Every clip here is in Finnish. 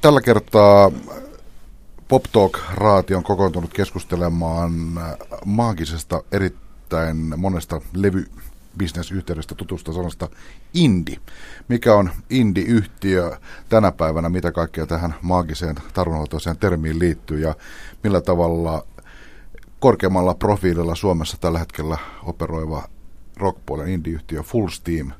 Tällä kertaa Pop Talk-raati on kokoontunut keskustelemaan maagisesta erittäin monesta levy bisnesyhteydestä tutusta sanasta Indi. Mikä on Indi-yhtiö tänä päivänä, mitä kaikkea tähän maagiseen tarunhoitoiseen termiin liittyy ja millä tavalla korkeammalla profiililla Suomessa tällä hetkellä operoiva rockpuolen Indi-yhtiö Full Steam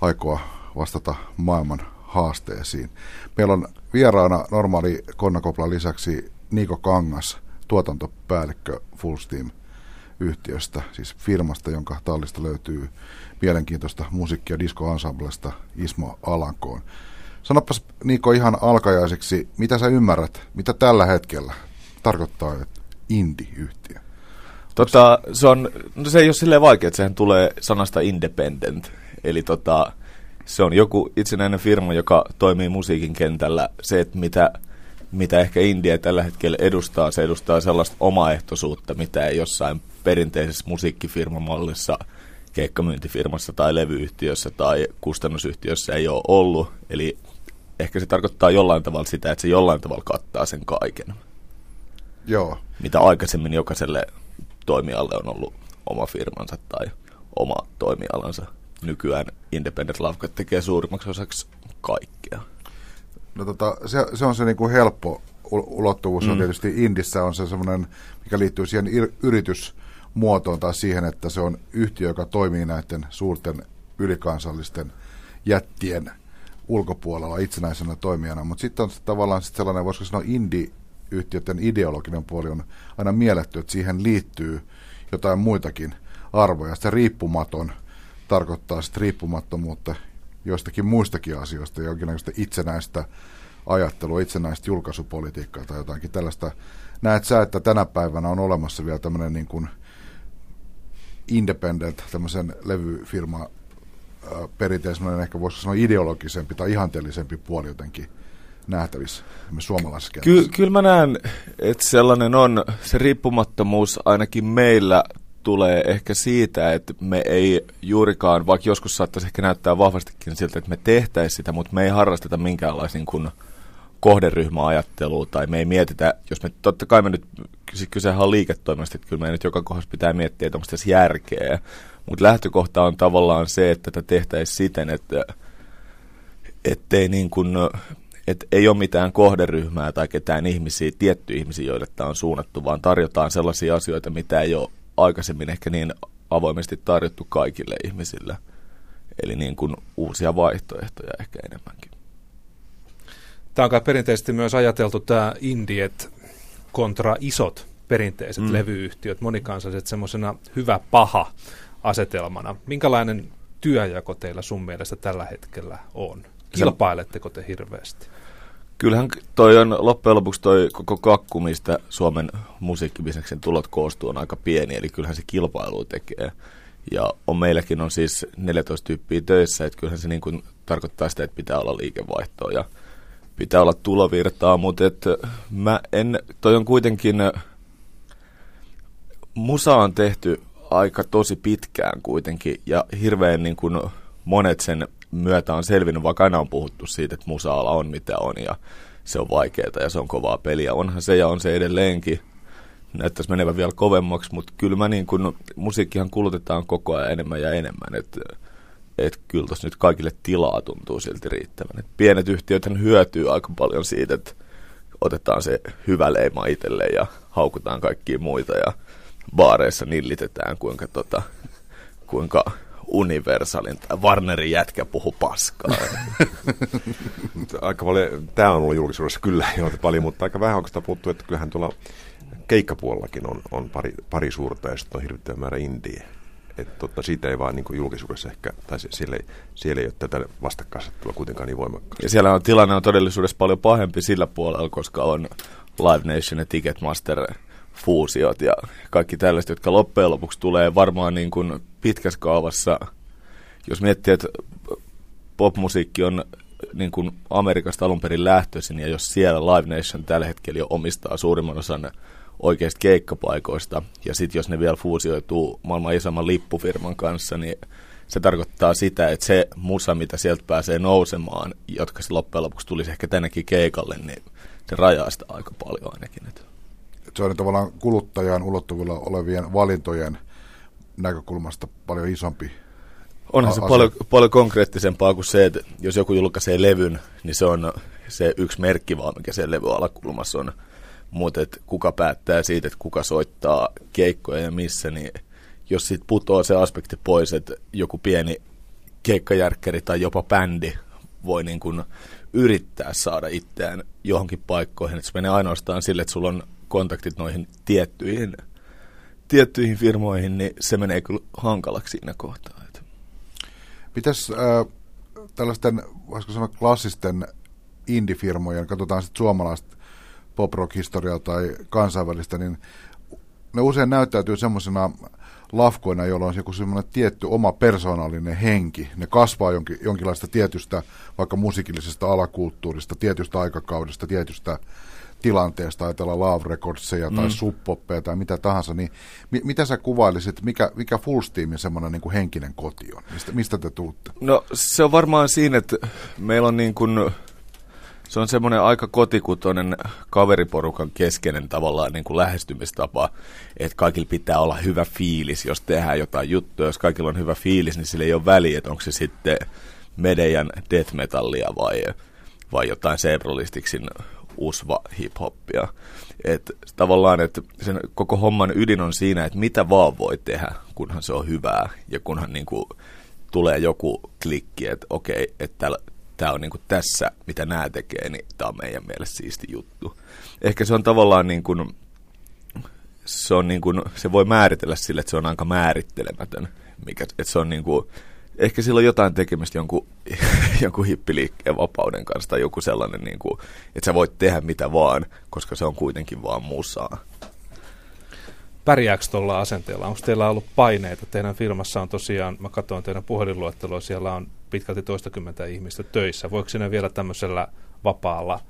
aikoo vastata maailman haasteisiin. Meillä on vieraana normaali Konnakoplan lisäksi Niko Kangas, tuotantopäällikkö Full Steam yhtiöstä, siis firmasta, jonka tallista löytyy mielenkiintoista musiikkia disco-ensemblesta Ismo Alankoon. Sanopas Niko ihan alkajaiseksi, mitä sä ymmärrät, mitä tällä hetkellä tarkoittaa indie-yhtiö? Tota, se, on, no se ei ole silleen vaikea, että sehän tulee sanasta independent. Eli tota, se on joku itsenäinen firma, joka toimii musiikin kentällä. Se, että mitä, mitä ehkä India tällä hetkellä edustaa, se edustaa sellaista omaehtoisuutta, mitä ei jossain perinteisessä musiikkifirmamallissa, keikkamyyntifirmassa tai levyyhtiössä tai kustannusyhtiössä ei ole ollut. Eli ehkä se tarkoittaa jollain tavalla sitä, että se jollain tavalla kattaa sen kaiken. Joo. Mitä aikaisemmin jokaiselle toimijalle on ollut oma firmansa tai oma toimialansa nykyään Independent Love tekee suurimmaksi osaksi kaikkea. No tota, se, se on se niin kuin helppo ulottuvuus, mm. on tietysti Indissä on se semmoinen, mikä liittyy siihen yritysmuotoon tai siihen, että se on yhtiö, joka toimii näiden suurten ylikansallisten jättien ulkopuolella itsenäisenä toimijana, mutta sitten on tavallaan sit sellainen, voisiko sanoa indie-yhtiöiden ideologinen puoli on aina mielletty, että siihen liittyy jotain muitakin arvoja. Se riippumaton tarkoittaa sitten riippumattomuutta joistakin muistakin asioista, jonkinlaista itsenäistä ajattelua, itsenäistä julkaisupolitiikkaa tai jotakin tällaista. Näet sä, että tänä päivänä on olemassa vielä tämmöinen niin kuin independent, tämmöisen levyfirma perinteisen ehkä voisi sanoa ideologisempi tai ihanteellisempi puoli jotenkin nähtävissä suomalaisessa Ky- Kyllä mä näen, että sellainen on se riippumattomuus ainakin meillä tulee ehkä siitä, että me ei juurikaan, vaikka joskus saattaisi ehkä näyttää vahvastikin siltä, että me tehtäisiin sitä, mutta me ei harrasteta minkäänlaista niin kuin kohderyhmäajattelua tai me ei mietitä, jos me totta kai me nyt, kysehän on liiketoiminnasta, että kyllä me nyt joka kohdassa pitää miettiä tuommoista järkeä, mutta lähtökohta on tavallaan se, että tätä tehtäisiin siten, että ettei niin kuin, et ei ole mitään kohderyhmää tai ketään ihmisiä, tiettyjä ihmisiä, joille tämä on suunnattu, vaan tarjotaan sellaisia asioita, mitä ei ole aikaisemmin ehkä niin avoimesti tarjottu kaikille ihmisille. Eli niin kuin uusia vaihtoehtoja ehkä enemmänkin. Tämä on kai perinteisesti myös ajateltu tämä indiet kontra isot perinteiset mm. levyyhtiöt, monikansalliset semmoisena hyvä paha asetelmana. Minkälainen työjako teillä sun mielestä tällä hetkellä on? Kilpailetteko te hirveästi? Kyllähän toi on loppujen lopuksi toi koko kakku, mistä Suomen musiikkibisneksen tulot koostuu, on aika pieni, eli kyllähän se kilpailu tekee. Ja on meilläkin on siis 14 tyyppiä töissä, että kyllähän se niin kuin tarkoittaa sitä, että pitää olla liikevaihtoa ja pitää olla tulovirtaa, mutta et mä en, toi on kuitenkin, musa on tehty aika tosi pitkään kuitenkin ja hirveän niin kuin monet sen myötä on selvinnyt, vaikka aina on puhuttu siitä, että musaala on mitä on ja se on vaikeaa ja se on kovaa peliä. Onhan se ja on se edelleenkin. Näyttäisi menevän vielä kovemmaksi, mutta kyllä mä niin kun, musiikkihan kulutetaan koko ajan enemmän ja enemmän, että et kyllä tuossa nyt kaikille tilaa tuntuu silti riittävän. Et pienet yhtiöt hyötyy aika paljon siitä, että otetaan se hyvä leima itselle ja haukutaan kaikkia muita ja baareissa nillitetään, kuinka, tota, kuinka Universalin tai Warnerin jätkä puhu paskaa. aika paljon, tämä on ollut julkisuudessa kyllä jo paljon, mutta aika vähän onko puhuttu, että kyllähän tuolla keikkapuolellakin on, on pari, pari suurta ja sitten on hirvittävä määrä indie. Että totta, siitä ei vaan niin julkisuudessa ehkä, tai siellä ei, siellä ei ole tätä vastakkainasettelua kuitenkaan niin voimakkaasti. Ja siellä on tilanne on todellisuudessa paljon pahempi sillä puolella, koska on Live Nation ja Ticketmaster fuusiot ja kaikki tällaiset, jotka loppujen lopuksi tulee varmaan niin kuin pitkässä kaavassa, jos miettii, että popmusiikki on niin kuin Amerikasta alun perin lähtöisin, ja jos siellä Live Nation tällä hetkellä jo omistaa suurimman osan oikeista keikkapaikoista, ja sitten jos ne vielä fuusioituu maailman isomman lippufirman kanssa, niin se tarkoittaa sitä, että se musa, mitä sieltä pääsee nousemaan, jotka se loppujen lopuksi tulisi ehkä tännekin keikalle, niin se rajaa sitä aika paljon ainakin. Että. Se on tavallaan kuluttajan ulottuvilla olevien valintojen näkökulmasta paljon isompi Onhan se paljon, paljon konkreettisempaa kuin se, että jos joku julkaisee levyn, niin se on se yksi merkki vaan, mikä se levy alakulmassa on. Mutta kuka päättää siitä, että kuka soittaa keikkoja ja missä, niin jos siitä putoaa se aspekti pois, että joku pieni keikkajärkkäri tai jopa bändi voi niin kuin yrittää saada itseään johonkin paikkoihin, että se menee ainoastaan sille, että sulla on kontaktit noihin tiettyihin, tiettyihin firmoihin, niin se menee kyllä hankalaksi siinä kohtaa. Mitäs äh, tällaisten, voisiko sanoa klassisten indie-firmojen, katsotaan sitten suomalaista pop rock-historiaa tai kansainvälistä, niin ne usein näyttäytyy semmoisena lafkoina, joilla on joku semmoinen tietty oma persoonallinen henki. Ne kasvaa jonkin, jonkinlaista tietystä, vaikka musiikillisesta alakulttuurista, tietystä aikakaudesta, tietystä tilanteesta, ajatellaan Love Recordseja tai mm. Suppoppeja tai mitä tahansa, niin mi- mitä sä kuvailisit, mikä, mikä Full Steamin semmoinen niin kuin henkinen koti on? Mistä, mistä te tuutte? No se on varmaan siinä, että meillä on niin kuin, se on semmoinen aika kotikutoinen kaveriporukan keskeinen tavallaan niin kuin lähestymistapa, että kaikilla pitää olla hyvä fiilis, jos tehdään jotain juttua. Jos kaikilla on hyvä fiilis, niin sillä ei ole väliä, että onko se sitten Medejan death metallia vai, vai jotain Sebralistiksin usva hip-hoppia. Et tavallaan, että sen koko homman ydin on siinä, että mitä vaan voi tehdä, kunhan se on hyvää ja kunhan niin kuin tulee joku klikki, että okei, että tämä on niin kuin tässä, mitä nämä tekee, niin tämä on meidän mielestä siisti juttu. Ehkä se on tavallaan niin kuin, se, on niin kuin, se voi määritellä sille, että se on aika määrittelemätön, mikä, että se on niin kuin, ehkä sillä on jotain tekemistä jonkun, jonkun hippiliikkeen vapauden kanssa tai joku sellainen, niin kuin, että sä voit tehdä mitä vaan, koska se on kuitenkin vaan musaa. Pärjääkö tuolla asenteella? Onko teillä ollut paineita? Teidän firmassa on tosiaan, mä katsoin teidän puhelinluetteloa, siellä on pitkälti toistakymmentä ihmistä töissä. Voiko sinne vielä tämmöisellä vapaalla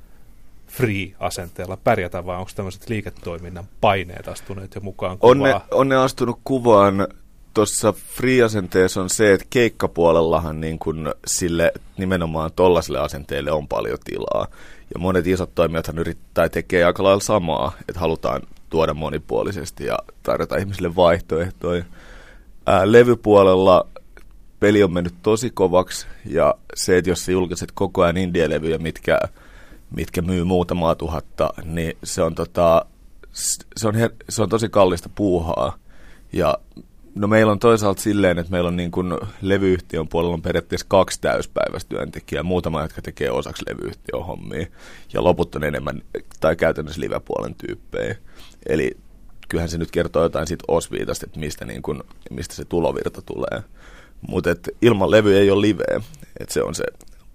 free-asenteella pärjätä vai onko tämmöiset liiketoiminnan paineet astuneet jo mukaan kuvaan? On ne, on ne astunut kuvaan tuossa free-asenteessa on se, että keikkapuolellahan niin kun sille nimenomaan tollaiselle asenteelle on paljon tilaa. Ja monet isot toimijathan yrittää tekee aika lailla samaa, että halutaan tuoda monipuolisesti ja tarjota ihmisille vaihtoehtoja. Ää, levypuolella peli on mennyt tosi kovaksi ja se, että jos sä julkaiset koko ajan indie-levyjä, mitkä, mitkä myy muutamaa tuhatta, niin se on, tota, se on, her- se on tosi kallista puuhaa. Ja No meillä on toisaalta silleen, että meillä on niin kuin levyyhtiön puolella on periaatteessa kaksi täyspäiväistä työntekijää, muutama, jotka tekee osaksi levyyhtiön hommia, ja loput on enemmän, tai käytännössä live-puolen tyyppejä. Eli kyllähän se nyt kertoo jotain siitä osviitasta, että mistä, niin kuin, mistä se tulovirta tulee. Mutta ilman levy ei ole liveä, että se on se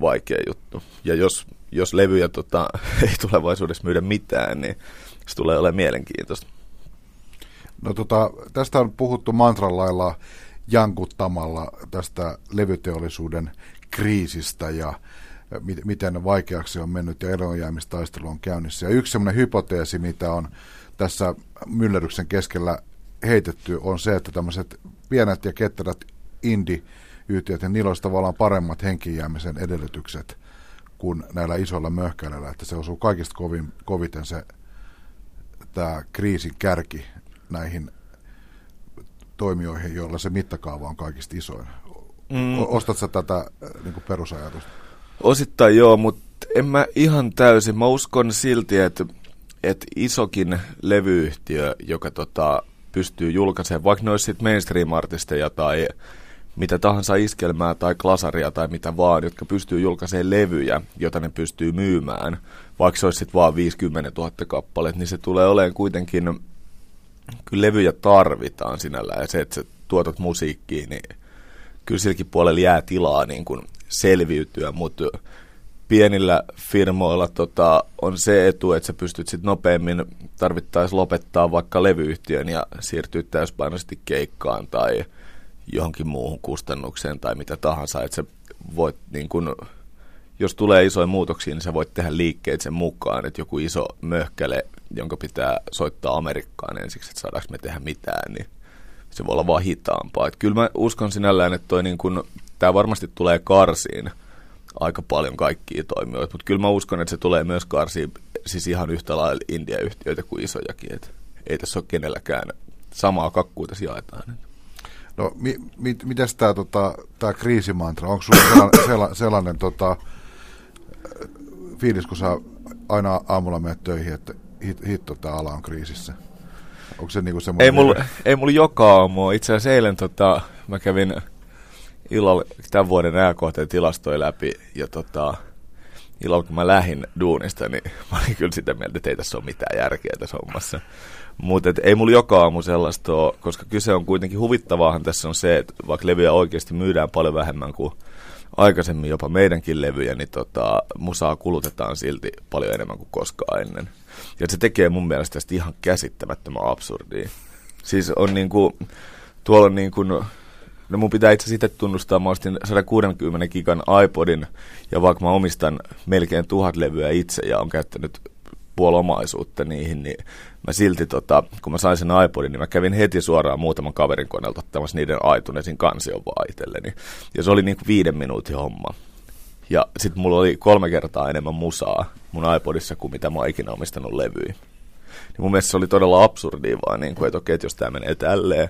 vaikea juttu. Ja jos, jos levyjä tota, ei tulevaisuudessa myydä mitään, niin se tulee olemaan mielenkiintoista. No tota, tästä on puhuttu mantran lailla jankuttamalla tästä levyteollisuuden kriisistä ja miten vaikeaksi on mennyt ja eronjäämistaistelu on käynnissä. Ja yksi sellainen hypoteesi, mitä on tässä myllerryksen keskellä heitetty, on se, että tämmöiset pienet ja ketterät indie-yhtiöt, ja niillä olisi tavallaan paremmat henkijäämisen edellytykset kuin näillä isoilla möhkäilyillä, että se osuu kaikista kovin, koviten se tämä kriisin kärki näihin toimijoihin, joilla se mittakaava on kaikista isoin. Mm. Ostatko tätä äh, niin perusajatusta? Osittain joo, mutta en mä ihan täysin. Mä uskon silti, että, että isokin levyyhtiö, joka tota, pystyy julkaisemaan, vaikka ne olisi mainstream-artisteja tai mitä tahansa iskelmää tai klasaria tai mitä vaan, jotka pystyy julkaisemaan levyjä, jota ne pystyy myymään, vaikka se olisi vaan 50 000 kappalet, niin se tulee olemaan kuitenkin kyllä levyjä tarvitaan sinällään ja se, että sä tuotat musiikkiin, niin kyllä silläkin puolella jää tilaa niin kuin selviytyä, mutta pienillä firmoilla tota, on se etu, että sä pystyt sitten nopeammin tarvittaisiin lopettaa vaikka levyyhtiön ja siirtyä täyspainoisesti keikkaan tai johonkin muuhun kustannukseen tai mitä tahansa, että sä voit niin kun, jos tulee isoja muutoksia, niin sä voit tehdä liikkeet sen mukaan, että joku iso möhkäle jonka pitää soittaa Amerikkaan ensiksi, että saadaanko me tehdä mitään, niin se voi olla vaan hitaampaa. Et kyllä mä uskon sinällään, että niin kun, tämä varmasti tulee karsiin aika paljon kaikkia toimijoita, mutta kyllä mä uskon, että se tulee myös karsiin siis ihan yhtä lailla India-yhtiöitä kuin isojakin. Et ei tässä ole kenelläkään samaa kakkua tässä jaetaan. No, mi, mi, mitäs tämä tota, tää kriisimantra, onko sulla sellainen, sellainen, sellainen tota, fiilis, kun sä aina aamulla menet töihin, että hit, hitto, tämä ala on kriisissä? Onko se niinku semmoinen... Ei mulla, ei mulla joka aamu. Itse asiassa eilen tota, mä kävin illalla tämän vuoden ajankohteen tilastoja läpi ja tota, illalla kun mä lähdin duunista, niin mä olin kyllä sitä mieltä, että ei tässä ole mitään järkeä tässä hommassa. Mutta ei mulla joka aamu sellaista ole, koska kyse on kuitenkin huvittavaahan tässä on se, että vaikka levyjä oikeasti myydään paljon vähemmän kuin aikaisemmin jopa meidänkin levyjä, niin tota, musaa kulutetaan silti paljon enemmän kuin koskaan ennen. Ja se tekee mun mielestä tästä ihan käsittämättömän absurdia. Siis on niinku, tuolla on niinku, no mun pitää itse sitten tunnustaa, mä ostin 160 gigan iPodin, ja vaikka mä omistan melkein tuhat levyä itse ja on käyttänyt puolomaisuutta niihin, niin mä silti, tota, kun mä sain sen iPodin, niin mä kävin heti suoraan muutaman kaverin koneelta ottamassa niiden aitunesin kansion vaan itselleni. Ja se oli niinku viiden minuutin homma. Ja sitten mulla oli kolme kertaa enemmän musaa mun iPodissa kuin mitä mä oon ikinä omistanut levyi. Niin mun mielestä se oli todella absurdia vaan, niin kuin, että okei, että jos tämä menee tälleen,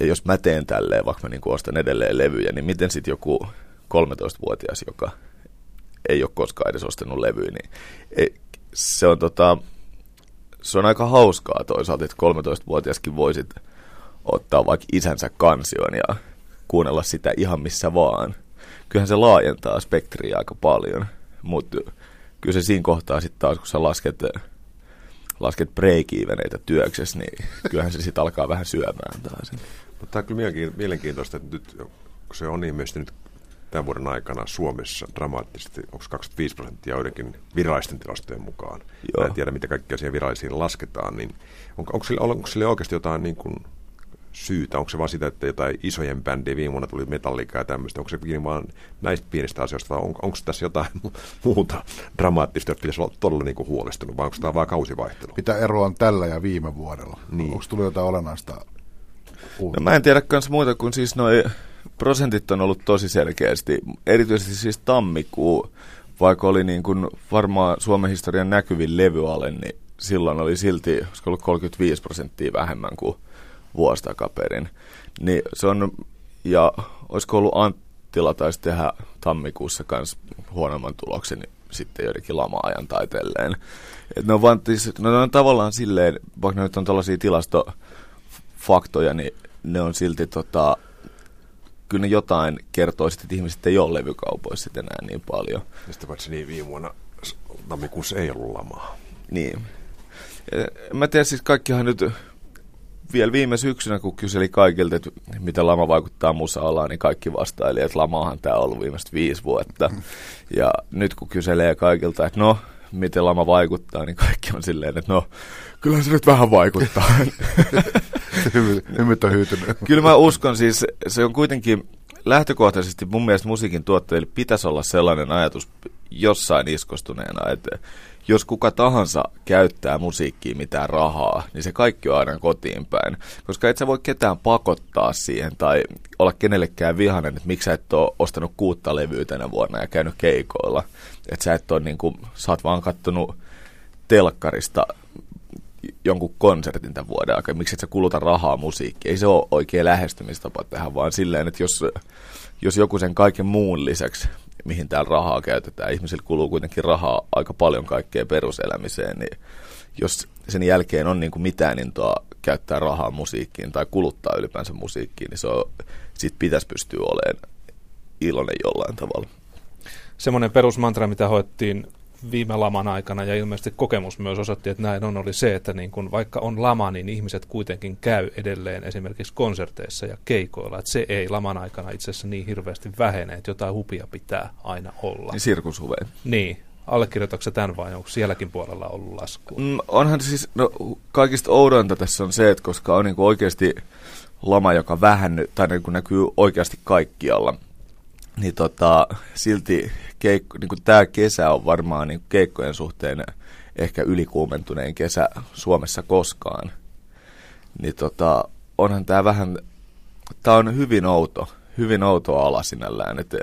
ja jos mä teen tälleen, vaikka mä niin kuin ostan edelleen levyjä, niin miten sitten joku 13-vuotias, joka ei ole koskaan edes ostanut levyjä, niin se on tota, se on aika hauskaa toisaalta, että 13-vuotiaskin voisit ottaa vaikka isänsä kansion ja kuunnella sitä ihan missä vaan. Kyllähän se laajentaa spektriä aika paljon, mutta kyllä se siinä kohtaa sitten taas, kun sä lasket, lasket break työksessä, niin kyllähän se sitten alkaa vähän syömään taas. Mutta tämä on kyllä mielenkiintoista, että nyt kun se on niin myös nyt tämän vuoden aikana Suomessa dramaattisesti, onko 25 prosenttia joidenkin virallisten tilastojen mukaan. Joo. Mä en tiedä, mitä kaikkea siihen virallisiin lasketaan. Niin on, onko, sille, onko sille oikeasti jotain niin kuin syytä? Onko se vain sitä, että jotain isojen bändejä viime vuonna tuli metallikaa ja tämmöistä? Onko se kiinni vaan näistä pienistä asioista vai on, onko tässä jotain muuta dramaattista, että pitäisi olla todella niin kuin huolestunut vai onko tämä vain kausivaihtelu? Mitä eroa on tällä ja viime vuodella? Niin. Onko tullut jotain olennaista No, mä en tiedä kans muuta kuin siis noin prosentit on ollut tosi selkeästi, erityisesti siis tammikuu, vaikka oli niin kuin varmaan Suomen historian näkyvin levyale, niin silloin oli silti, olisiko ollut 35 prosenttia vähemmän kuin vuosi takaperin. Niin se on, ja olisiko ollut Anttila taisi tehdä tammikuussa myös huonomman tuloksen niin sitten joidenkin lama-ajan taiteelleen. Et ne, on vaan, siis, ne on tavallaan silleen, vaikka ne nyt on tällaisia tilastofaktoja, niin ne on silti tota, kyllä ne jotain kertoo sitten, että ihmiset ei ole levykaupoissa enää niin paljon. Mistä paitsi niin viime vuonna tammikuussa ei ollut lamaa. Niin. Mä tiedän siis kaikkihan nyt vielä viime syksynä, kun kyseli kaikilta, että miten lama vaikuttaa musa niin kaikki vastaili, että lamaahan tämä on ollut viimeiset viisi vuotta. Ja nyt kun kyselee kaikilta, että no, miten lama vaikuttaa, niin kaikki on silleen, että no, kyllä se nyt vähän vaikuttaa. Hymyt on hyytynyt. Kyllä mä uskon siis, se on kuitenkin lähtökohtaisesti mun mielestä musiikin tuottajille pitäisi olla sellainen ajatus jossain iskostuneena, että jos kuka tahansa käyttää musiikkiin mitään rahaa, niin se kaikki on aina kotiin päin. Koska et sä voi ketään pakottaa siihen tai olla kenellekään vihainen, että miksi sä et ole ostanut kuutta levyä tänä vuonna ja käynyt keikoilla. Että sä et ole niin kuin, sä oot vaan kattonut telkkarista jonkun konsertin tämän vuoden aikana, miksi et sä kuluta rahaa musiikkiin. Ei se ole oikea lähestymistapa tähän, vaan silleen, että jos, jos joku sen kaiken muun lisäksi, mihin täällä rahaa käytetään, ihmisillä kuluu kuitenkin rahaa aika paljon kaikkeen peruselämiseen, niin jos sen jälkeen on niin kuin mitään intoa käyttää rahaa musiikkiin tai kuluttaa ylipäänsä musiikkiin, niin se on, sit pitäisi pystyä olemaan iloinen jollain tavalla. Semmoinen perusmantra, mitä hoettiin viime laman aikana ja ilmeisesti kokemus myös osoitti, että näin on, oli se, että niin kun vaikka on lama, niin ihmiset kuitenkin käy edelleen esimerkiksi konserteissa ja keikoilla. Että se ei laman aikana itse asiassa niin hirveästi vähene, että jotain hupia pitää aina olla. Niin sirkushuveet. Niin. Allekirjoitatko tämän vai onko sielläkin puolella ollut lasku? Mm, onhan siis, no kaikista oudointa tässä on se, että koska on niin oikeasti lama, joka vähän, tai niin näkyy oikeasti kaikkialla, niin tota, silti keikko, niin tämä kesä on varmaan niin keikkojen suhteen ehkä ylikuumentuneen kesä Suomessa koskaan. Niin tota, onhan tämä vähän, tämä on hyvin outo, hyvin outo ala sinällään, että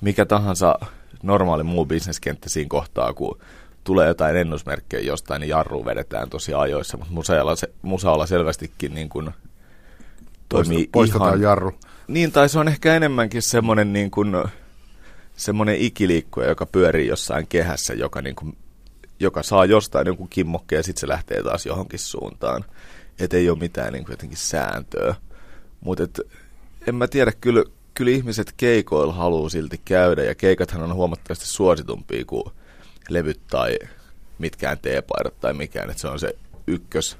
mikä tahansa normaali muu bisneskenttä siinä kohtaa, kun tulee jotain ennusmerkkejä jostain, niin jarru vedetään tosi ajoissa, mutta musealla, se, selvästikin niin kuin toimii Poistetaan ihan... jarru. Niin, tai se on ehkä enemmänkin semmoinen niin kuin, semmoinen ikiliikkuja, joka pyörii jossain kehässä, joka, niin kuin, joka saa jostain jonkun kimmokkeen ja sitten se lähtee taas johonkin suuntaan. Että ei ole mitään niin kuin jotenkin sääntöä. Mutta en mä tiedä, kyllä, kyllä ihmiset keikoilla haluaa silti käydä ja keikathan on huomattavasti suositumpia kuin levyt tai mitkään teepaidat tai mikään. Että se on se ykkös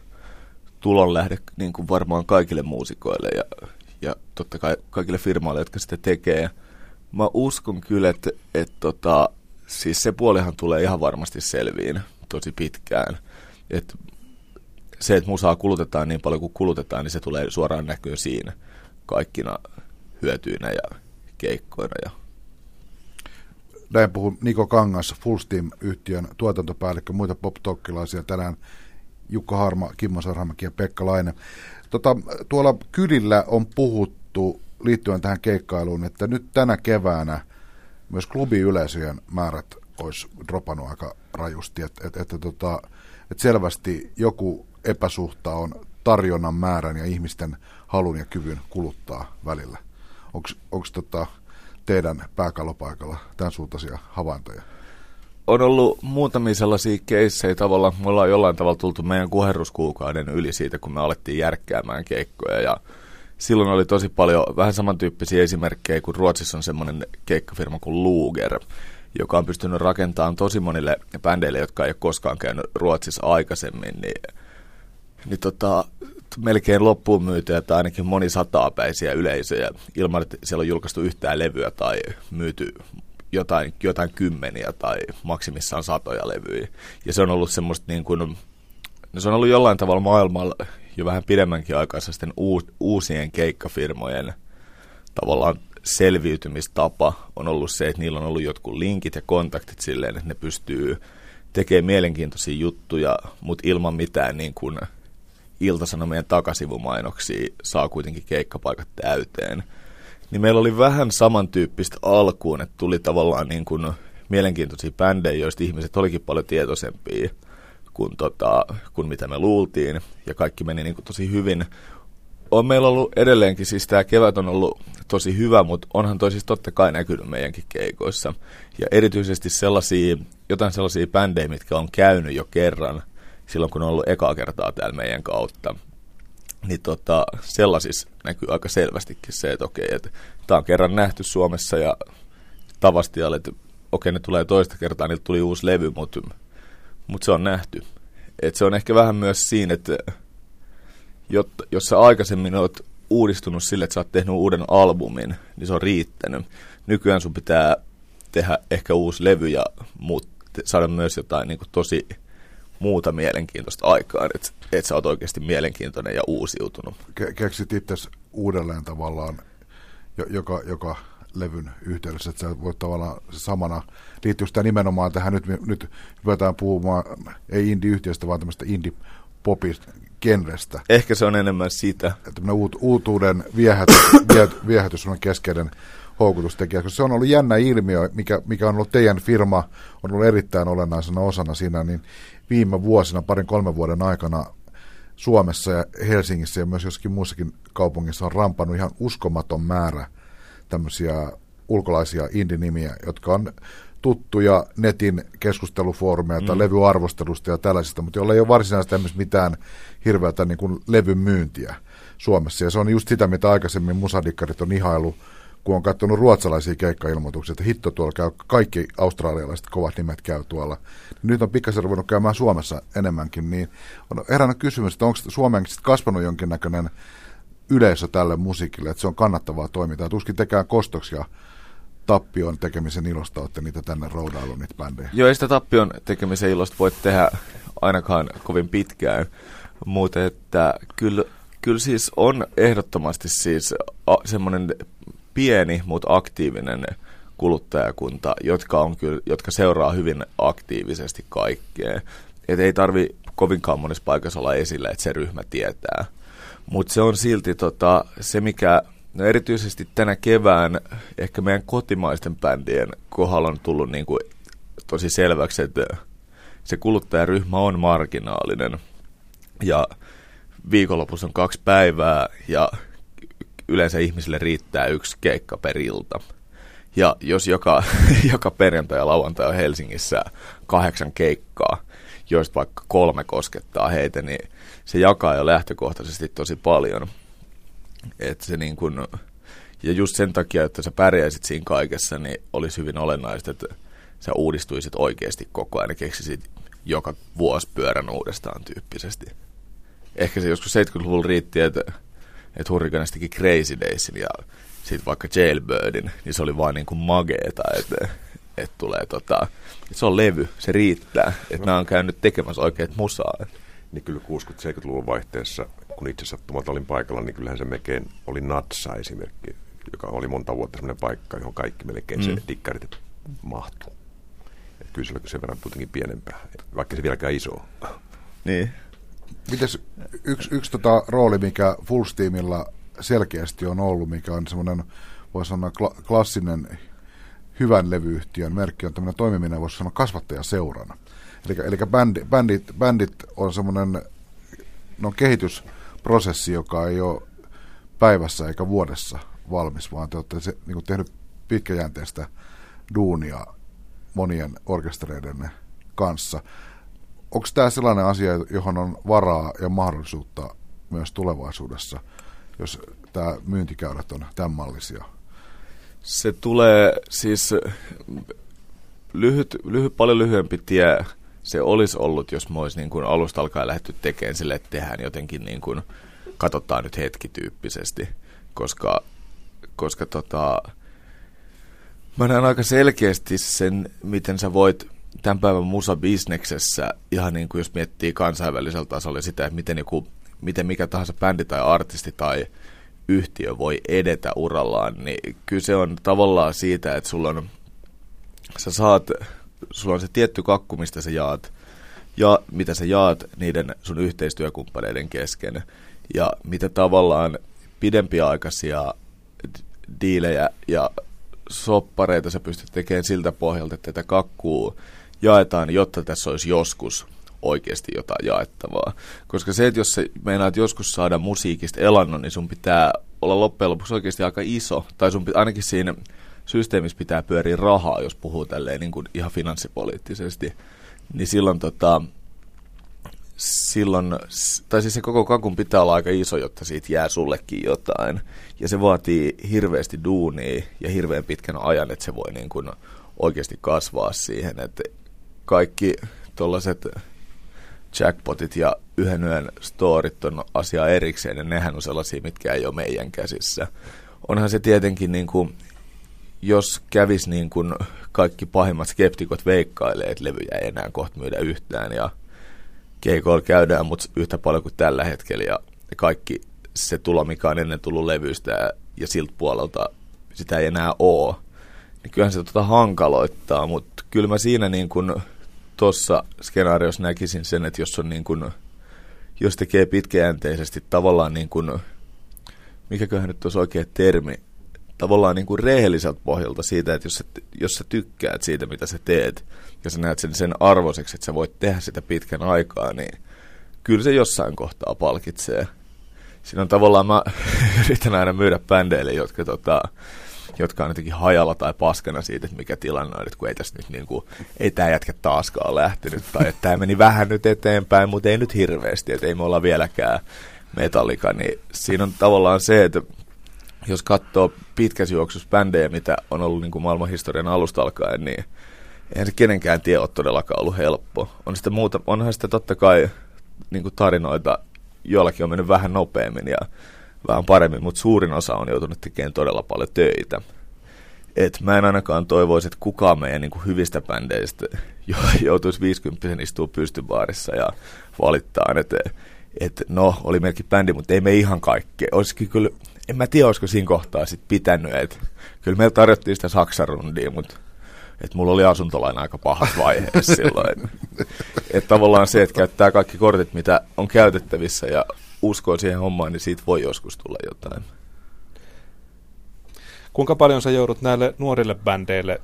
tulonlähde niin kuin varmaan kaikille muusikoille ja, ja totta kai kaikille firmoille, jotka sitä tekee. Mä uskon kyllä, että, että tota, siis se puolihan tulee ihan varmasti selviin tosi pitkään. Et se, että musaa kulutetaan niin paljon kuin kulutetaan, niin se tulee suoraan näkyy siinä kaikkina hyötyinä ja keikkoina. Ja... Näin puhun Niko Kangas, Full Steam-yhtiön tuotantopäällikkö, muita pop tänään Jukka Harma, Kimmo Sarhamäki ja Pekka Laine. Tota, tuolla kylillä on puhuttu liittyen tähän keikkailuun, että nyt tänä keväänä myös klubiyleisöjen määrät olisi dropannut aika rajusti, että et, et, tota, et selvästi joku epäsuhta on tarjonnan määrän ja ihmisten halun ja kyvyn kuluttaa välillä. Onko tota, teidän pääkallopaikalla tämän suuntaisia havaintoja? On ollut muutamia sellaisia keissejä tavalla, me ollaan jollain tavalla tultu meidän kuherruskuukauden yli siitä, kun me alettiin järkkäämään keikkoja. Ja silloin oli tosi paljon vähän samantyyppisiä esimerkkejä, kun Ruotsissa on semmoinen keikkafirma kuin Luger, joka on pystynyt rakentamaan tosi monille bändeille, jotka ei ole koskaan käynyt Ruotsissa aikaisemmin, niin, niin tota, melkein loppuun myytyjä tai ainakin monisataapäisiä yleisöjä ilman, että siellä on julkaistu yhtään levyä tai myyty jotain, jotain kymmeniä tai maksimissaan satoja levyjä. Ja se on ollut semmoista niin kuin, no se on ollut jollain tavalla maailmalla jo vähän pidemmänkin aikaa sitten uusien keikkafirmojen tavallaan selviytymistapa on ollut se, että niillä on ollut jotkut linkit ja kontaktit silleen, että ne pystyy tekemään mielenkiintoisia juttuja, mutta ilman mitään niin kuin iltasanomien takasivumainoksia saa kuitenkin keikkapaikat täyteen. Niin meillä oli vähän samantyyppistä alkuun, että tuli tavallaan niin kuin mielenkiintoisia bändejä, joista ihmiset olikin paljon tietoisempia kuin, tota, kuin mitä me luultiin, ja kaikki meni niin kuin tosi hyvin. On meillä ollut edelleenkin, siis tämä kevät on ollut tosi hyvä, mutta onhan toi siis totta kai näkynyt meidänkin keikoissa. Ja erityisesti sellaisia, jotain sellaisia bändejä, mitkä on käynyt jo kerran, silloin kun on ollut ekaa kertaa täällä meidän kautta. Niin tota, sellaisissa näkyy aika selvästikin se, että okei, että tämä on kerran nähty Suomessa ja tavasti että okei, ne tulee toista kertaa, niiltä tuli uusi levy, mutta mutta se on nähty. Et se on ehkä vähän myös siinä, että jotta, jos sä aikaisemmin oot uudistunut sille, että sä oot tehnyt uuden albumin, niin se on riittänyt. Nykyään sun pitää tehdä ehkä uusi levy ja muut, saada myös jotain niin kuin tosi muuta mielenkiintoista aikaan, että et sä oot oikeasti mielenkiintoinen ja uusiutunut. Ke- keksit itse uudelleen tavallaan joka, joka levyn yhteydessä, että sä voit tavallaan samana, liittyykö tämä nimenomaan tähän, nyt, nyt ruvetaan puhumaan, ei indie-yhtiöstä, vaan tämmöistä indie-popista, genrestä. Ehkä se on enemmän sitä. Että uut, uutuuden viehätys, viehätys on keskeinen houkutustekijä, koska se on ollut jännä ilmiö, mikä, mikä on ollut teidän firma, on ollut erittäin olennaisena osana siinä, niin viime vuosina, parin kolmen vuoden aikana Suomessa ja Helsingissä ja myös jossakin muissakin kaupungissa on rampannut ihan uskomaton määrä tämmöisiä ulkolaisia indie-nimiä, jotka on tuttuja netin keskustelufoorumeja tai mm. levyarvostelusta ja tällaisista, mutta joilla ei ole varsinaisesti mitään hirveätä niin kuin levyn myyntiä Suomessa. Ja se on just sitä, mitä aikaisemmin musadikkarit on ihailu, kun on katsonut ruotsalaisia keikkailmoituksia, että hitto tuolla käy, kaikki australialaiset kovat nimet käy tuolla. Nyt on pikkasen ruvennut käymään Suomessa enemmänkin, niin on herännyt kysymys, että onko Suomeen kasvanut jonkinnäköinen yleisö tälle musiikille, että se on kannattavaa toimintaa. Tuskin tekään kostoksia tappion tekemisen ilosta olette niitä tänne roudailuun, niitä bändejä. Joo, ei sitä tappion tekemisen ilosta voi tehdä ainakaan kovin pitkään, mutta että kyllä, kyllä siis on ehdottomasti siis semmoinen pieni, mutta aktiivinen kuluttajakunta, jotka, on kyllä, jotka seuraa hyvin aktiivisesti kaikkea. Et ei tarvi kovinkaan monessa paikassa olla esillä, että se ryhmä tietää. Mutta se on silti tota, se, mikä no erityisesti tänä kevään ehkä meidän kotimaisten bändien kohdalla on tullut niin kuin tosi selväksi, että se kuluttajaryhmä on marginaalinen. Ja viikonlopussa on kaksi päivää ja yleensä ihmisille riittää yksi keikka per ilta. Ja jos joka, joka perjantai ja lauantai on Helsingissä kahdeksan keikkaa, joista vaikka kolme koskettaa heitä, niin se jakaa jo lähtökohtaisesti tosi paljon. Et se niin kun, ja just sen takia, että sä pärjäisit siinä kaikessa, niin olisi hyvin olennaista, että sä uudistuisit oikeasti koko ajan ja keksisit joka vuosi pyörän uudestaan tyyppisesti. Ehkä se joskus 70-luvulla riitti, että, Hurricanes teki Crazy Daysin ja sitten vaikka Jailbirdin, niin se oli vaan niin kuin mageeta, että, että tulee tota, että se on levy, se riittää, että nämä on käynyt tekemässä oikeat musaa. Niin kyllä 60-70-luvun vaihteessa, kun itse sattumalta olin paikalla, niin kyllähän se melkein oli Natsa esimerkki, joka oli monta vuotta sellainen paikka, johon kaikki melkein mm. se dikkarit mahtuu. Kyllä se oli sen verran kuitenkin pienempää, vaikka se vieläkään iso. Niin. Mites yksi, yksi tota rooli, mikä Full Steamilla selkeästi on ollut, mikä on semmoinen, voisi sanoa, kla- klassinen hyvän levyyhtiön merkki on tämmöinen toimiminen, voisi sanoa kasvattajaseurana. Eli, eli bändi, bändit, bändit on semmoinen no, kehitysprosessi, joka ei ole päivässä eikä vuodessa valmis, vaan te olette se, niin tehnyt pitkäjänteistä duunia monien orkestereiden kanssa. Onko tämä sellainen asia, johon on varaa ja mahdollisuutta myös tulevaisuudessa, jos tämä myyntikäyrät on tämän mallisia? Se tulee siis lyhyt, lyhy, paljon lyhyempi tie se olisi ollut, jos me olisi niin kuin alusta alkaen lähdetty tekemään sille, että tehdään jotenkin niin kuin, katsotaan nyt hetki tyyppisesti, koska, koska tota, mä näen aika selkeästi sen, miten sä voit tämän päivän musa-bisneksessä, ihan niin kuin jos miettii kansainvälisellä tasolla sitä, että miten, joku, miten mikä tahansa bändi tai artisti tai yhtiö voi edetä urallaan, niin kyllä se on tavallaan siitä, että sulla on, sä saat, sulla on se tietty kakku, mistä sä jaat, ja mitä sä jaat niiden sun yhteistyökumppaneiden kesken, ja mitä tavallaan pidempiaikaisia diilejä ja soppareita sä pystyt tekemään siltä pohjalta, että tätä kakkuu jaetaan, jotta tässä olisi joskus oikeasti jotain jaettavaa. Koska se, että jos sä meinaat joskus saada musiikista elannon, niin sun pitää olla loppujen lopuksi oikeasti aika iso. Tai sun pitää, ainakin siinä systeemissä pitää pyöriä rahaa, jos puhuu tälleen niin kuin ihan finanssipoliittisesti. Niin silloin tota, silloin, tai siis se koko kakun pitää olla aika iso, jotta siitä jää sullekin jotain. Ja se vaatii hirveästi duunia ja hirveän pitkän ajan, että se voi niin kuin oikeasti kasvaa siihen, että kaikki tuollaiset jackpotit ja yhden yön storit on asia erikseen, ja nehän on sellaisia, mitkä ei ole meidän käsissä. Onhan se tietenkin, niin kuin, jos kävis niin kuin kaikki pahimmat skeptikot veikkailee, että levyjä ei enää kohta myydä yhtään, ja keikoilla käydään mutta yhtä paljon kuin tällä hetkellä, ja kaikki se tulo, mikä on ennen tullut levystä, ja, ja siltä puolelta sitä ei enää ole, niin kyllähän se tota hankaloittaa, mutta kyllä mä siinä niin kuin tuossa skenaariossa näkisin sen, että jos on niin kuin, jos tekee pitkäjänteisesti tavallaan niin kuin, mikäköhän nyt olisi oikea termi, tavallaan niin kuin rehelliseltä pohjalta siitä, että jos sä, jos sä tykkäät siitä, mitä sä teet, ja sä näet sen, sen arvoiseksi, että sä voit tehdä sitä pitkän aikaa, niin kyllä se jossain kohtaa palkitsee. Siinä on tavallaan, mä yritän aina myydä bändeille, jotka tota, jotka on jotenkin hajalla tai paskana siitä, että mikä tilanne on, että kun ei tässä nyt niin kuin, ei tämä jätkä taaskaan lähtenyt, tai että tämä meni vähän nyt eteenpäin, mutta ei nyt hirveästi, että ei me olla vieläkään metallika, niin siinä on tavallaan se, että jos katsoo pitkässä juoksussa bändejä, mitä on ollut niin kuin maailman historian alusta alkaen, niin eihän se kenenkään tie ole todellakaan ollut helppo. On sitä muuta, onhan sitä totta kai niin kuin tarinoita, joillakin on mennyt vähän nopeammin ja vähän paremmin, mutta suurin osa on joutunut tekemään todella paljon töitä. Et mä en ainakaan toivoisi, että kukaan meidän niin kuin hyvistä bändeistä joutuisi 50 istua pystybaarissa ja valittaa, että et, no, oli melkein bändi, mutta ei me ihan kaikki. Olisikin kyllä, en mä tiedä, olisiko siinä kohtaa sit pitänyt, että kyllä meillä tarjottiin sitä saksarundia, mutta että mulla oli asuntolaina aika pahat vaiheessa silloin. Että et tavallaan se, että käyttää kaikki kortit, mitä on käytettävissä ja uskoo siihen hommaan, niin siitä voi joskus tulla jotain. Kuinka paljon sä joudut näille nuorille bändeille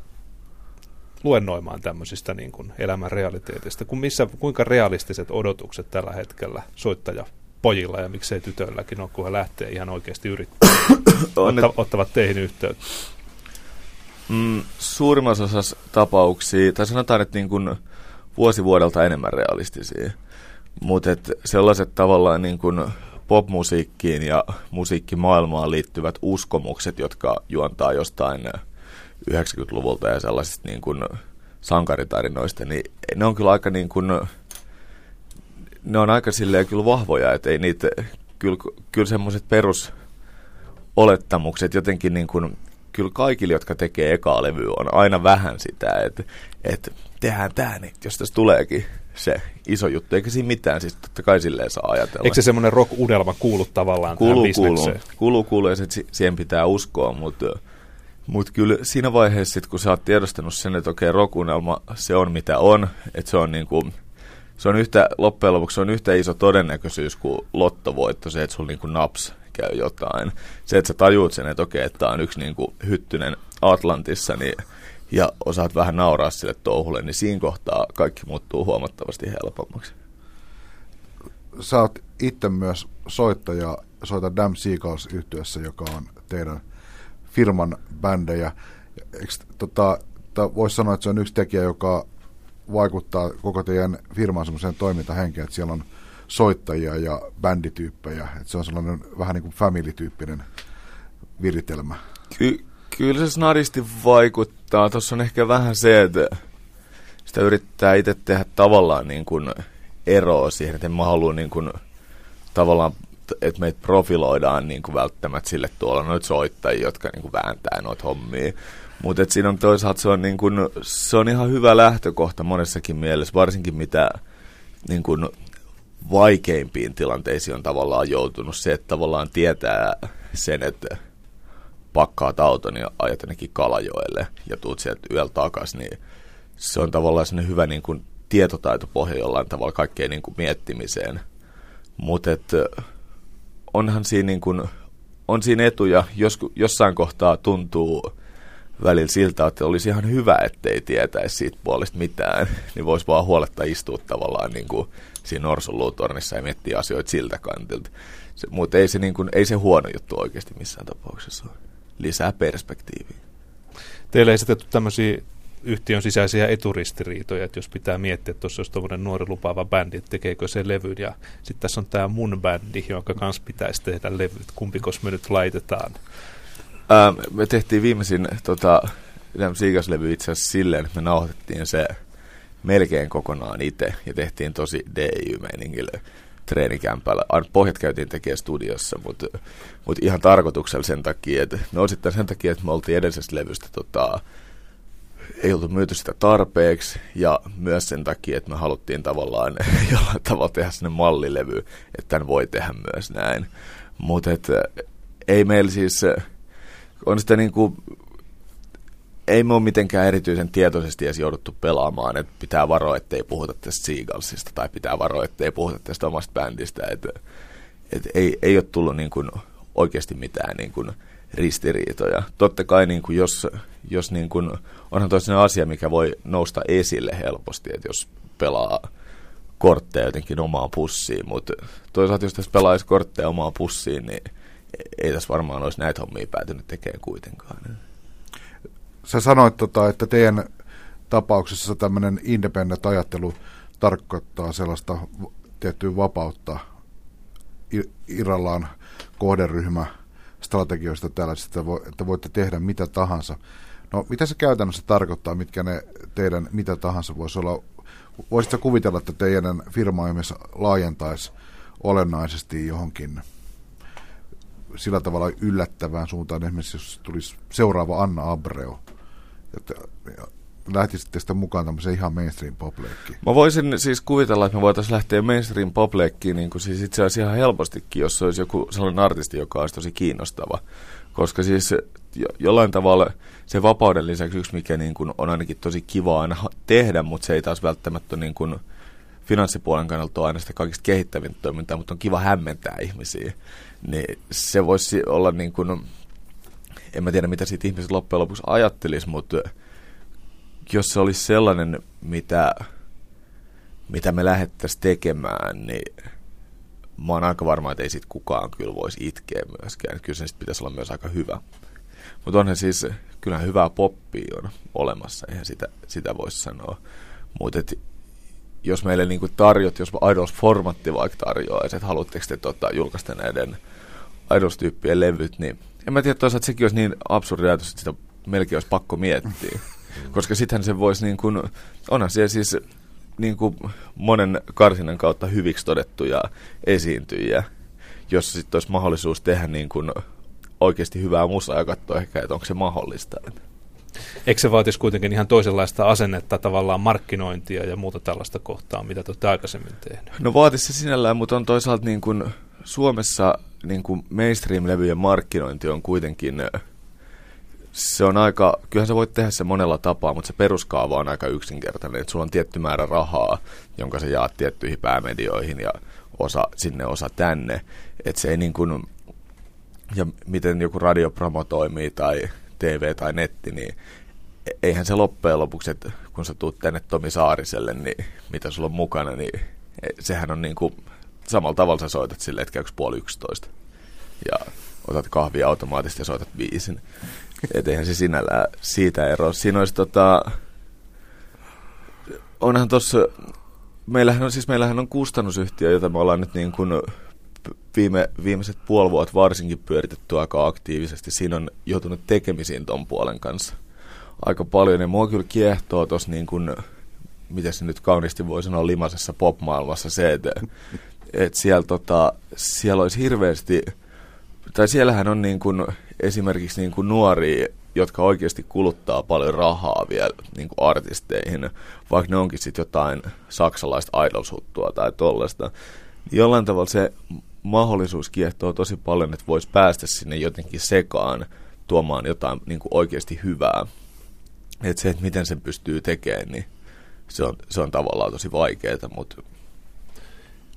luennoimaan tämmöisistä niin kuin elämän realiteetista? Kun missä, kuinka realistiset odotukset tällä hetkellä soittaja pojilla ja miksei tytölläkin on, kun he lähtee ihan oikeasti yrittämään, Otta, ottavat teihin yhteyttä? Mm, suurimmassa osassa tapauksia, tai sanotaan, että niin kuin vuosi vuodelta enemmän realistisia. Mutta sellaiset tavallaan niin kuin popmusiikkiin ja musiikkimaailmaan liittyvät uskomukset, jotka juontaa jostain 90-luvulta ja sellaisista niin kuin sankaritarinoista, niin ne on kyllä aika niin kuin, ne on aika silleen kyllä vahvoja, että ei niitä, kyllä, kyllä semmoiset perusolettamukset jotenkin niin kuin, kyllä kaikille, jotka tekee ekaa levyä, on aina vähän sitä, että, että tehdään tämä, niin jos tässä tuleekin se iso juttu, eikä siinä mitään, siis totta kai silleen saa ajatella. Eikö se semmoinen rock-unelma kuulu tavallaan kuulu, tähän kuulu, kuulu, kuulu, ja sit siihen pitää uskoa, mutta mutta kyllä siinä vaiheessa, sit, kun sä oot tiedostanut sen, että okei, rokunelma, se on mitä on, että se on niinku, se on yhtä, loppujen lopuksi se on yhtä iso todennäköisyys kuin lottovoitto, se, että sulla niinku naps käy jotain. Se, että sä tajuut sen, että okei, että on yksi niinku hyttynen Atlantissa, niin, ja osaat vähän nauraa sille touhulle, niin siinä kohtaa kaikki muuttuu huomattavasti helpommaksi. Sä oot itse myös soittaja, soita Damn Seagulls yhtiössä, joka on teidän – firman bändejä. tota, Voisi sanoa, että se on yksi tekijä, joka vaikuttaa koko teidän firman semmoiseen toimintahenkeen, että siellä on soittajia ja bändityyppejä. Että se on sellainen vähän niin kuin family-tyyppinen viritelmä. Ky- kyllä se snadisti vaikuttaa. Tuossa on ehkä vähän se, että sitä yrittää itse tehdä tavallaan niin kuin eroa siihen, että mä halua niin kuin tavallaan että meitä profiloidaan niin kuin välttämättä sille tuolla noita soittajia, jotka niin kuin vääntää noita hommia. Mutta siinä on toisaalta se on, niin kuin, se on ihan hyvä lähtökohta monessakin mielessä, varsinkin mitä niin kuin, vaikeimpiin tilanteisiin on tavallaan joutunut. Se, että tavallaan tietää sen, että pakkaat auton ja ajat ainakin Kalajoelle ja tuut sieltä yöllä takaisin, niin se on tavallaan sellainen hyvä niin kuin, tietotaitopohja jollain tavalla kaikkeen niin kuin, miettimiseen. Mutta onhan siinä, niin kuin, on siinä etuja, jos, jossain kohtaa tuntuu välillä siltä, että olisi ihan hyvä, ettei tietäisi siitä puolesta mitään, niin voisi vaan huoletta istua tavallaan niin kuin siinä norsunluutornissa ja miettiä asioita siltä kantilta. Mutta ei se, niin kuin, ei se huono juttu oikeasti missään tapauksessa ole. Lisää perspektiiviä. Teille ei esitetty tämmöisiä yhtiön sisäisiä eturistiriitoja, että jos pitää miettiä, että tuossa olisi tuommoinen nuori lupaava bändi, että tekeekö se levyn, ja sitten tässä on tämä mun bändi, jonka kanssa pitäisi tehdä levyt, kumpikos me nyt laitetaan? Ää, me tehtiin viimeisin tota, Siikas-levy itse asiassa silleen, että me nauhoitettiin se melkein kokonaan itse, ja tehtiin tosi DJ-meiningille treenikämpällä. Pohjat käytiin tekemään studiossa, mutta, mutta ihan tarkoituksella sen takia, että me osittain sen takia, että me oltiin edellisestä levystä tota, ei oltu myyty sitä tarpeeksi ja myös sen takia, että me haluttiin tavallaan jollain tavalla tehdä sinne mallilevy, että tämän voi tehdä myös näin. Mutta ei meillä siis, on sitä niin kuin, ei me ole mitenkään erityisen tietoisesti edes jouduttu pelaamaan, että pitää varoa, ettei puhuta tästä Seagalsista tai pitää varoa, ettei puhuta tästä omasta bändistä. Että, että ei, ei ole tullut niin kuin oikeasti mitään niin kuin ristiriitoja. Totta kai niin kuin jos, jos niin kuin, onhan toinen asia, mikä voi nousta esille helposti, että jos pelaa kortteja jotenkin omaan pussiin, mutta toisaalta jos tässä pelaisi kortteja omaan pussiin, niin ei tässä varmaan olisi näitä hommia päätynyt tekemään kuitenkaan. Sä sanoit, tota, että teidän tapauksessa tämmöinen independent-ajattelu tarkoittaa sellaista tiettyä vapautta irrallaan kohderyhmä strategioista tällaisista, että voitte tehdä mitä tahansa. No, mitä se käytännössä tarkoittaa, mitkä ne teidän mitä tahansa voisi olla? Voisitko kuvitella, että teidän firma laajentaisi olennaisesti johonkin sillä tavalla yllättävään suuntaan, esimerkiksi jos tulisi seuraava Anna Abreu, että lähtisitte sitä mukaan tämmöiseen ihan mainstream popleikkiin? Mä voisin siis kuvitella, että me voitaisiin lähteä mainstream popleikkiin niin kuin siis itse asiassa ihan helpostikin, jos olisi joku sellainen artisti, joka olisi tosi kiinnostava. Koska siis jo, jollain tavalla se vapauden lisäksi yksi, mikä niin kuin on ainakin tosi kiva aina tehdä, mutta se ei taas välttämättä niin kuin finanssipuolen kannalta on aina sitä kaikista kehittävintä toimintaa, mutta on kiva hämmentää ihmisiä. Niin se voisi olla niin kuin, en mä tiedä mitä siitä ihmiset loppujen lopuksi ajattelisi, mutta jos se olisi sellainen, mitä, mitä me lähdettäisiin tekemään, niin mä oon aika varma, että ei sit kukaan kyllä voisi itkeä myöskään. Kyllä se pitäisi olla myös aika hyvä. Mutta onhan siis, kyllähän hyvää poppia on olemassa, eihän sitä, sitä voisi sanoa. Mutta jos meille niinku tarjot, jos Idols-formatti vaikka tarjoaa, että haluatteko te tota, julkaista näiden Idols-tyyppien levyt, niin en mä tiedä toisaalta sekin olisi niin absurdi ajatus, että sitä melkein olisi pakko miettiä. Koska sittenhän se voisi niin kuin, onhan siellä siis niin kuin monen karsinan kautta hyviksi todettuja esiintyjiä, jos sitten olisi mahdollisuus tehdä niin kuin oikeasti hyvää musaa ja katsoa ehkä, että onko se mahdollista. Eikö se vaatisi kuitenkin ihan toisenlaista asennetta, tavallaan markkinointia ja muuta tällaista kohtaa, mitä te olette aikaisemmin tehneet? No vaatisi se sinällään, mutta on toisaalta niin kuin Suomessa niin kuin mainstream-levyjen markkinointi on kuitenkin, se on aika, kyllähän sä voit tehdä se monella tapaa, mutta se peruskaava on aika yksinkertainen, että sulla on tietty määrä rahaa, jonka sä jaat tiettyihin päämedioihin ja osa sinne, osa tänne, että se ei niin kuin, ja miten joku radiopromo toimii tai TV tai netti, niin eihän se loppujen lopuksi, että kun sä tuut tänne Tomi Saariselle, niin mitä sulla on mukana, niin sehän on niin kuin, samalla tavalla sä soitat silleen, että käykö puoli yksitoista. Ja otat kahvia automaattisesti ja soitat biisin. Et eihän se sinällään siitä ero. Siinä olisi tota, onhan tossa, meillähän on, siis meillähän on kustannusyhtiö, jota me ollaan nyt niin kuin viime, viimeiset puoli vuotta varsinkin pyöritetty aika aktiivisesti. Siinä on joutunut tekemisiin ton puolen kanssa aika paljon. Ja mua kyllä kiehtoo tuossa niin kuin, miten se nyt kauniisti voi sanoa, limasessa popmaailmassa se, että et siellä, tota, siellä olisi hirveästi, tai siellähän on niin kuin, esimerkiksi niin kuin nuoria, jotka oikeasti kuluttaa paljon rahaa vielä niin kuin artisteihin, vaikka ne onkin sitten jotain saksalaista idolsuttua tai tollaista. Jollain tavalla se mahdollisuus kiehtoo tosi paljon, että voisi päästä sinne jotenkin sekaan tuomaan jotain niin kuin oikeasti hyvää. Että se, että miten sen pystyy tekemään, niin se on, se on tavallaan tosi vaikeaa, mutta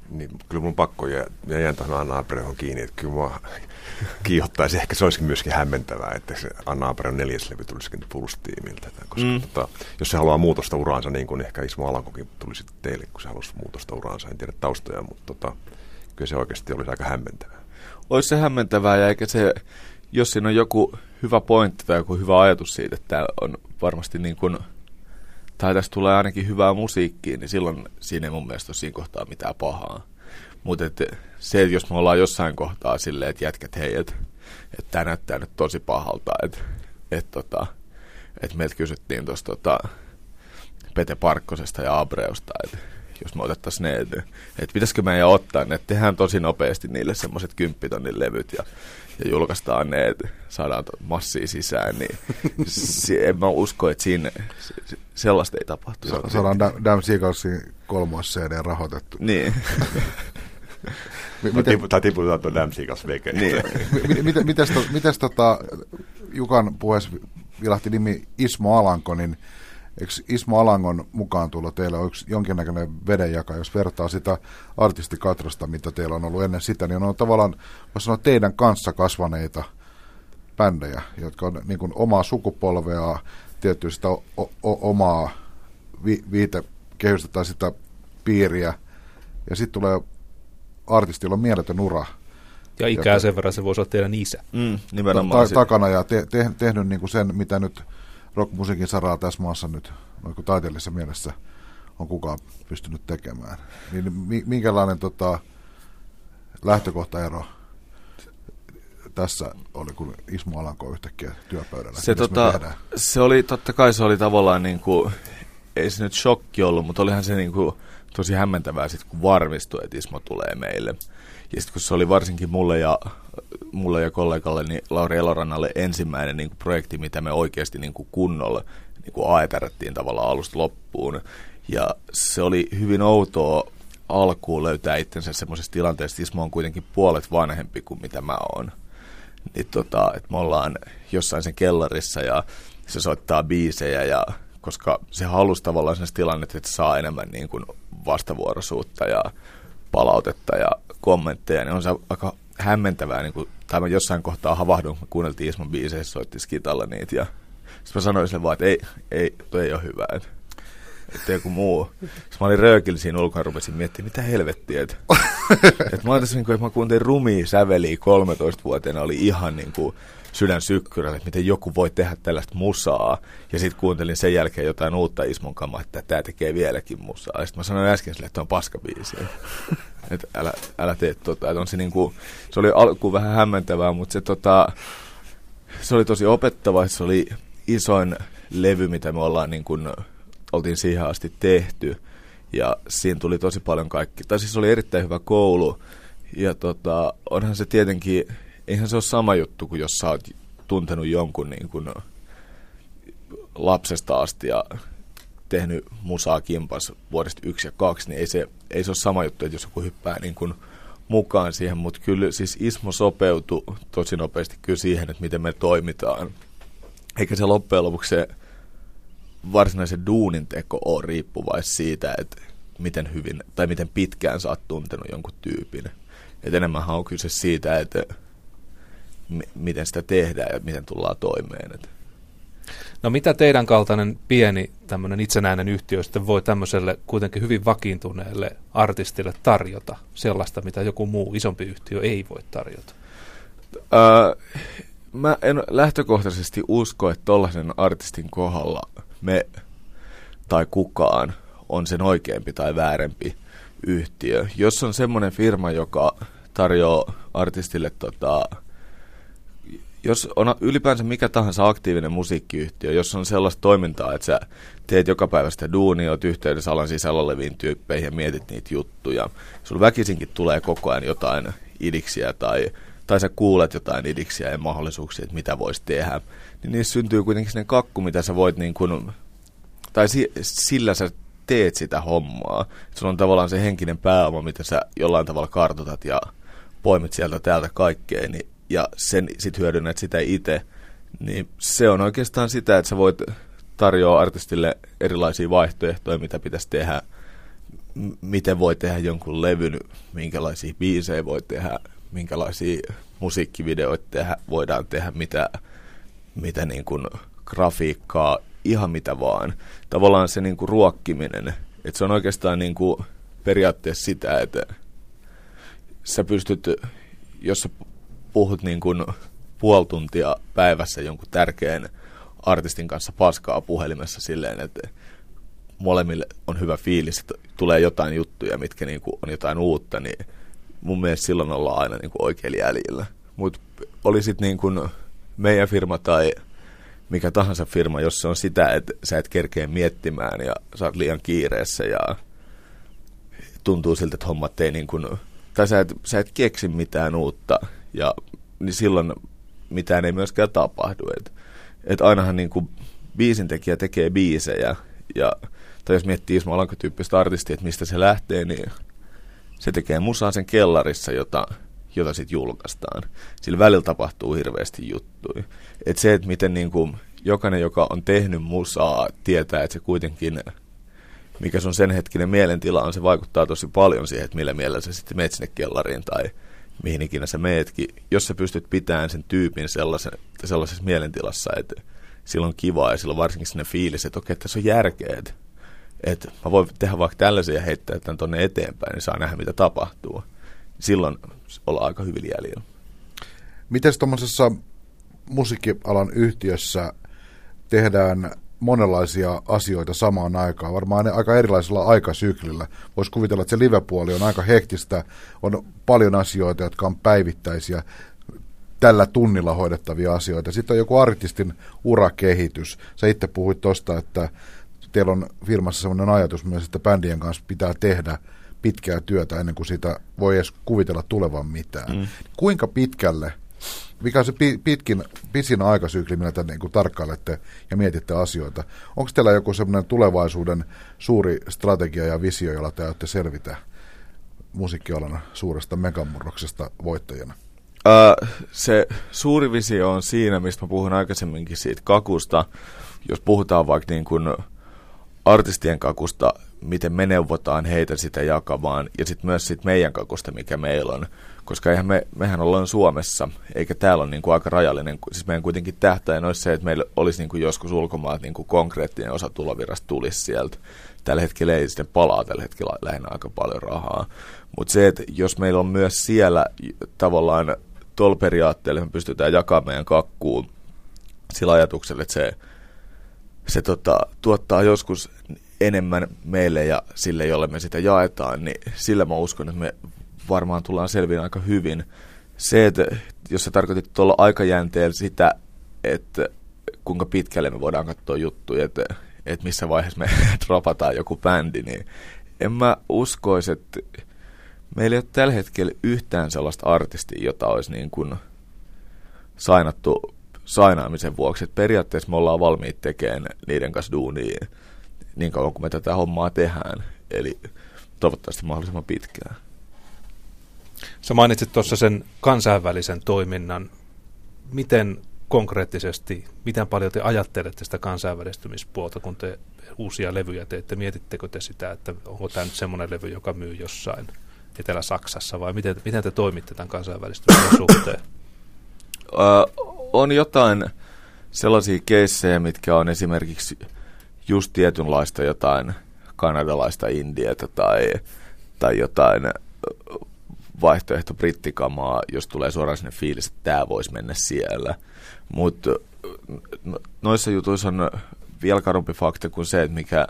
niin kyllä mun pakko jää, jää tuohon Anna Abrehon kiinni, että kyllä mua kiihottaisi. Ehkä se olisikin myöskin hämmentävää, että se Anna Abrehon neljäs levy tulisikin pulstiimiltä. Koska mm. tota, jos se haluaa muutosta uraansa, niin kuin ehkä Ismo Alankokin tulisi teille, kun se haluaisi muutosta uraansa, en tiedä taustoja, mutta tota, kyllä se oikeasti olisi aika hämmentävää. Olisi se hämmentävää, ja eikä se, jos siinä on joku hyvä pointti tai joku hyvä ajatus siitä, että tämä on varmasti niin kuin – tai tästä tulee ainakin hyvää musiikkia, niin silloin siinä ei mun mielestä ole siinä kohtaa mitään pahaa. Mutta se, että jos me ollaan jossain kohtaa silleen, että jätkät hei, että et tämä näyttää nyt tosi pahalta, että et, tota, et meiltä kysyttiin tuosta tota, Pete Parkkosesta ja Abreusta, että jos me otettaisiin ne, että et pitäisikö meidän ottaa ne, että tehdään tosi nopeasti niille semmoiset kymppitonnin levyt ja ja julkaistaan ne, että saadaan massia sisään, niin en mä usko, että siinä sellaista ei tapahtu. Sa- saadaan Damn da- Seagalsin kolmas CD rahoitettu. Niin. Miten, tai tiputetaan tuon Damn Seagals veke. Niin. Miten, mites, to, mites tota, Jukan puheessa vilahti nimi Ismo Alanko, niin Eikö Ismo Alangon mukaan tulla teillä on yksi jonkinnäköinen vedenjaka, jos vertaa sitä artistikatrasta, mitä teillä on ollut ennen sitä, niin on tavallaan, voisi sanoa, teidän kanssa kasvaneita bändejä, jotka on niin kuin omaa sukupolvea, tietysti sitä o- o- omaa vi- viitekehystä tai sitä piiriä, ja sitten tulee artistilla on mieletön ura. Ja ikää sen verran se voisi olla teidän isä. Mm, nimenomaan. Ta- takana ja te- te- tehnyt niin kuin sen, mitä nyt rockmusiikin saraa tässä maassa nyt noin taiteellisessa mielessä on kukaan pystynyt tekemään. Niin minkälainen tota, lähtökohtaero tässä oli, kun Ismo Alanko yhtäkkiä työpöydällä? Se, tota, se oli, totta kai se oli tavallaan niin kuin, ei se nyt shokki ollut, mutta olihan se niin kuin, tosi hämmentävää sitten, kun varmistui, että Ismo tulee meille. Ja sitten kun se oli varsinkin mulle ja, mulle ja kollegalleni niin Lauri Elorannalle ensimmäinen niin kuin projekti, mitä me oikeasti niin kuin kunnolla niin kuin aetärättiin tavallaan alusta loppuun. Ja se oli hyvin outoa alkuun löytää itsensä semmoisessa tilanteessa, että Ismo on kuitenkin puolet vanhempi kuin mitä mä oon. Niin tota, että me ollaan jossain sen kellarissa ja se soittaa biisejä ja koska se halusi tavallaan sen tilanne, että saa enemmän niin kuin vastavuoroisuutta ja palautetta ja kommentteja, niin on se aika hämmentävää, niin kuin, tai mä jossain kohtaa havahdun, kun kuunneltiin Isman biiseissä, soitti skitalla niitä, ja sitten mä sanoin sille vaan, että ei, ei, toi ei ole hyvä, että, joku muu. Sitten mä olin röökillä siinä ulkona, rupesin miettimään, mitä helvettiä, että, että mä ajattelin, että mä kuuntelin rumia säveliä 13-vuotiaana, oli ihan niin kuin, sydän sykkyrällä, että miten joku voi tehdä tällaista musaa. Ja sitten kuuntelin sen jälkeen jotain uutta Ismon kamaa, että tämä tekee vieläkin musaa. Ja sitten mä sanoin äsken sille, että on paskabiisi. että älä, älä tee tota. Että on se, niinku, se oli alkuun vähän hämmentävää, mutta se, tota, se oli tosi opettava. Se oli isoin levy, mitä me ollaan niin kuin, oltiin siihen asti tehty. Ja siinä tuli tosi paljon kaikki. Tai siis oli erittäin hyvä koulu. Ja tota, onhan se tietenkin eihän se ole sama juttu kuin jos sä oot tuntenut jonkun niin kuin lapsesta asti ja tehnyt musaa kimpas vuodesta yksi ja kaksi, niin ei se, ei se ole sama juttu, että jos joku hyppää niin kuin mukaan siihen, mutta kyllä siis Ismo sopeutui tosi nopeasti kyllä siihen, että miten me toimitaan. Eikä se loppujen lopuksi se varsinaisen duunin teko ole riippuvais siitä, että miten hyvin tai miten pitkään sä oot tuntenut jonkun tyypin. Et enemmän on kyse siitä, että miten sitä tehdään ja miten tullaan toimeen. No mitä teidän kaltainen pieni tämmöinen itsenäinen yhtiö sitten voi tämmöiselle kuitenkin hyvin vakiintuneelle artistille tarjota sellaista, mitä joku muu isompi yhtiö ei voi tarjota? Öö, mä en lähtökohtaisesti usko, että tollaisen artistin kohdalla me tai kukaan on sen oikeampi tai väärempi yhtiö. Jos on semmoinen firma, joka tarjoaa artistille tota, jos on ylipäänsä mikä tahansa aktiivinen musiikkiyhtiö, jos on sellaista toimintaa, että sä teet joka päivä sitä duunia, oot yhteydessä alan sisällä oleviin tyyppeihin ja mietit niitä juttuja, sulla väkisinkin tulee koko ajan jotain idiksiä tai, tai sä kuulet jotain idiksiä ja mahdollisuuksia, että mitä voisi tehdä, niin niissä syntyy kuitenkin sinne kakku, mitä sä voit niin kuin, tai si, sillä sä teet sitä hommaa. Sulla on tavallaan se henkinen pääoma, mitä sä jollain tavalla kartotat ja poimit sieltä täältä kaikkea, niin ja sen sit hyödynnät sitä itse, niin se on oikeastaan sitä, että sä voit tarjoa artistille erilaisia vaihtoehtoja, mitä pitäisi tehdä, m- miten voi tehdä jonkun levyn, minkälaisia biisejä voi tehdä, minkälaisia musiikkivideoita tehdä, voidaan tehdä, mitä, mitä niin kuin grafiikkaa, ihan mitä vaan. Tavallaan se niin kuin ruokkiminen, että se on oikeastaan niin kuin periaatteessa sitä, että sä pystyt, jos sä puhut niin kuin puoli tuntia päivässä jonkun tärkeän artistin kanssa paskaa puhelimessa silleen, että molemmille on hyvä fiilis, että tulee jotain juttuja, mitkä niin kuin on jotain uutta, niin mun mielestä silloin ollaan aina niin kuin oikein jäljillä. Mutta oli sitten niin kuin meidän firma tai mikä tahansa firma, jos se on sitä, että sä et kerkeä miettimään ja sä oot liian kiireessä ja tuntuu siltä, että hommat ei niin kuin, tai sä et, sä et keksi mitään uutta ja niin silloin mitään ei myöskään tapahdu. Et, et ainahan niin kuin biisintekijä tekee biisejä, ja, tai jos miettii Ismo Alanko-tyyppistä artistia, että mistä se lähtee, niin se tekee musaa sen kellarissa, jota, jota sitten julkaistaan. Sillä välillä tapahtuu hirveästi juttuja. Et se, että miten niin kuin jokainen, joka on tehnyt musaa, tietää, että se kuitenkin, mikä sun sen hetkinen mielentila on, se vaikuttaa tosi paljon siihen, että millä mielellä sä sitten menet sinne kellariin tai mihin ikinä sä meetkin, jos sä pystyt pitämään sen tyypin sellaisen, sellaisessa mielentilassa, että silloin on kivaa ja silloin varsinkin sinne fiilis, että okei, tässä on järkeä, että, että mä voin tehdä vaikka tällaisia ja heittää tämän tuonne eteenpäin, niin saa nähdä, mitä tapahtuu. Silloin ollaan aika hyvin jäljellä. Miten tuommoisessa musiikkialan yhtiössä tehdään monenlaisia asioita samaan aikaan, varmaan ne aika erilaisella aikasyklillä. Voisi kuvitella, että se live-puoli on aika hektistä, on paljon asioita, jotka on päivittäisiä, tällä tunnilla hoidettavia asioita. Sitten on joku artistin urakehitys. Sä itse puhuit tuosta, että teillä on firmassa sellainen ajatus myös, että bändien kanssa pitää tehdä pitkää työtä ennen kuin siitä voi edes kuvitella tulevan mitään. Mm. Kuinka pitkälle – mikä on se pitkin, pisin aikasykli, millä te niin tarkkailette ja mietitte asioita. Onko teillä joku semmoinen tulevaisuuden suuri strategia ja visio, jolla te ajatte selvitä musiikkialan suuresta megamurroksesta voittajana? Uh, se suuri visio on siinä, mistä mä puhun aikaisemminkin siitä kakusta. Jos puhutaan vaikka niin kuin artistien kakusta, miten me neuvotaan heitä sitä jakamaan, ja sitten myös sit meidän kakusta, mikä meillä on. Koska eihän me, mehän ollaan Suomessa, eikä täällä ole niin kuin aika rajallinen, siis meidän kuitenkin tähtäin olisi se, että meillä olisi niin kuin joskus ulkomaat niin kuin konkreettinen osa tulovirrasta tulisi sieltä. Tällä hetkellä ei sitten palaa tällä hetkellä lähinnä aika paljon rahaa. Mutta se, että jos meillä on myös siellä tavallaan tuolla periaatteella, me pystytään jakamaan meidän kakkuun sillä ajatuksella, että se, se tota, tuottaa joskus enemmän meille ja sille, jolle me sitä jaetaan, niin sillä mä uskon, että me varmaan tullaan selviin aika hyvin. Se, että jos sä tarkoitit tuolla aikajänteellä sitä, että kuinka pitkälle me voidaan katsoa juttuja, että, että missä vaiheessa me dropataan joku bändi, niin en mä uskoisi, että meillä ei ole tällä hetkellä yhtään sellaista artistia, jota olisi niin kuin sainattu sainaamisen vuoksi. Että periaatteessa me ollaan valmiit tekemään niiden kanssa duunia niin kauan kuin me tätä hommaa tehdään. Eli toivottavasti mahdollisimman pitkään. Sä mainitsit tuossa sen kansainvälisen toiminnan. Miten konkreettisesti, miten paljon te ajattelette sitä kansainvälistymispuolta, kun te uusia levyjä teette? Mietittekö te sitä, että onko tämä nyt semmoinen levy, joka myy jossain Etelä-Saksassa, vai miten, miten te toimitte tämän kansainvälistymisen suhteen? Ö, on jotain sellaisia keissejä, mitkä on esimerkiksi just tietynlaista jotain kanadalaista indieta tai, tai jotain vaihtoehto brittikamaa, jos tulee suoraan sinne fiilis, että tämä voisi mennä siellä. Mutta noissa jutuissa on vielä karumpi fakta kuin se, että mikä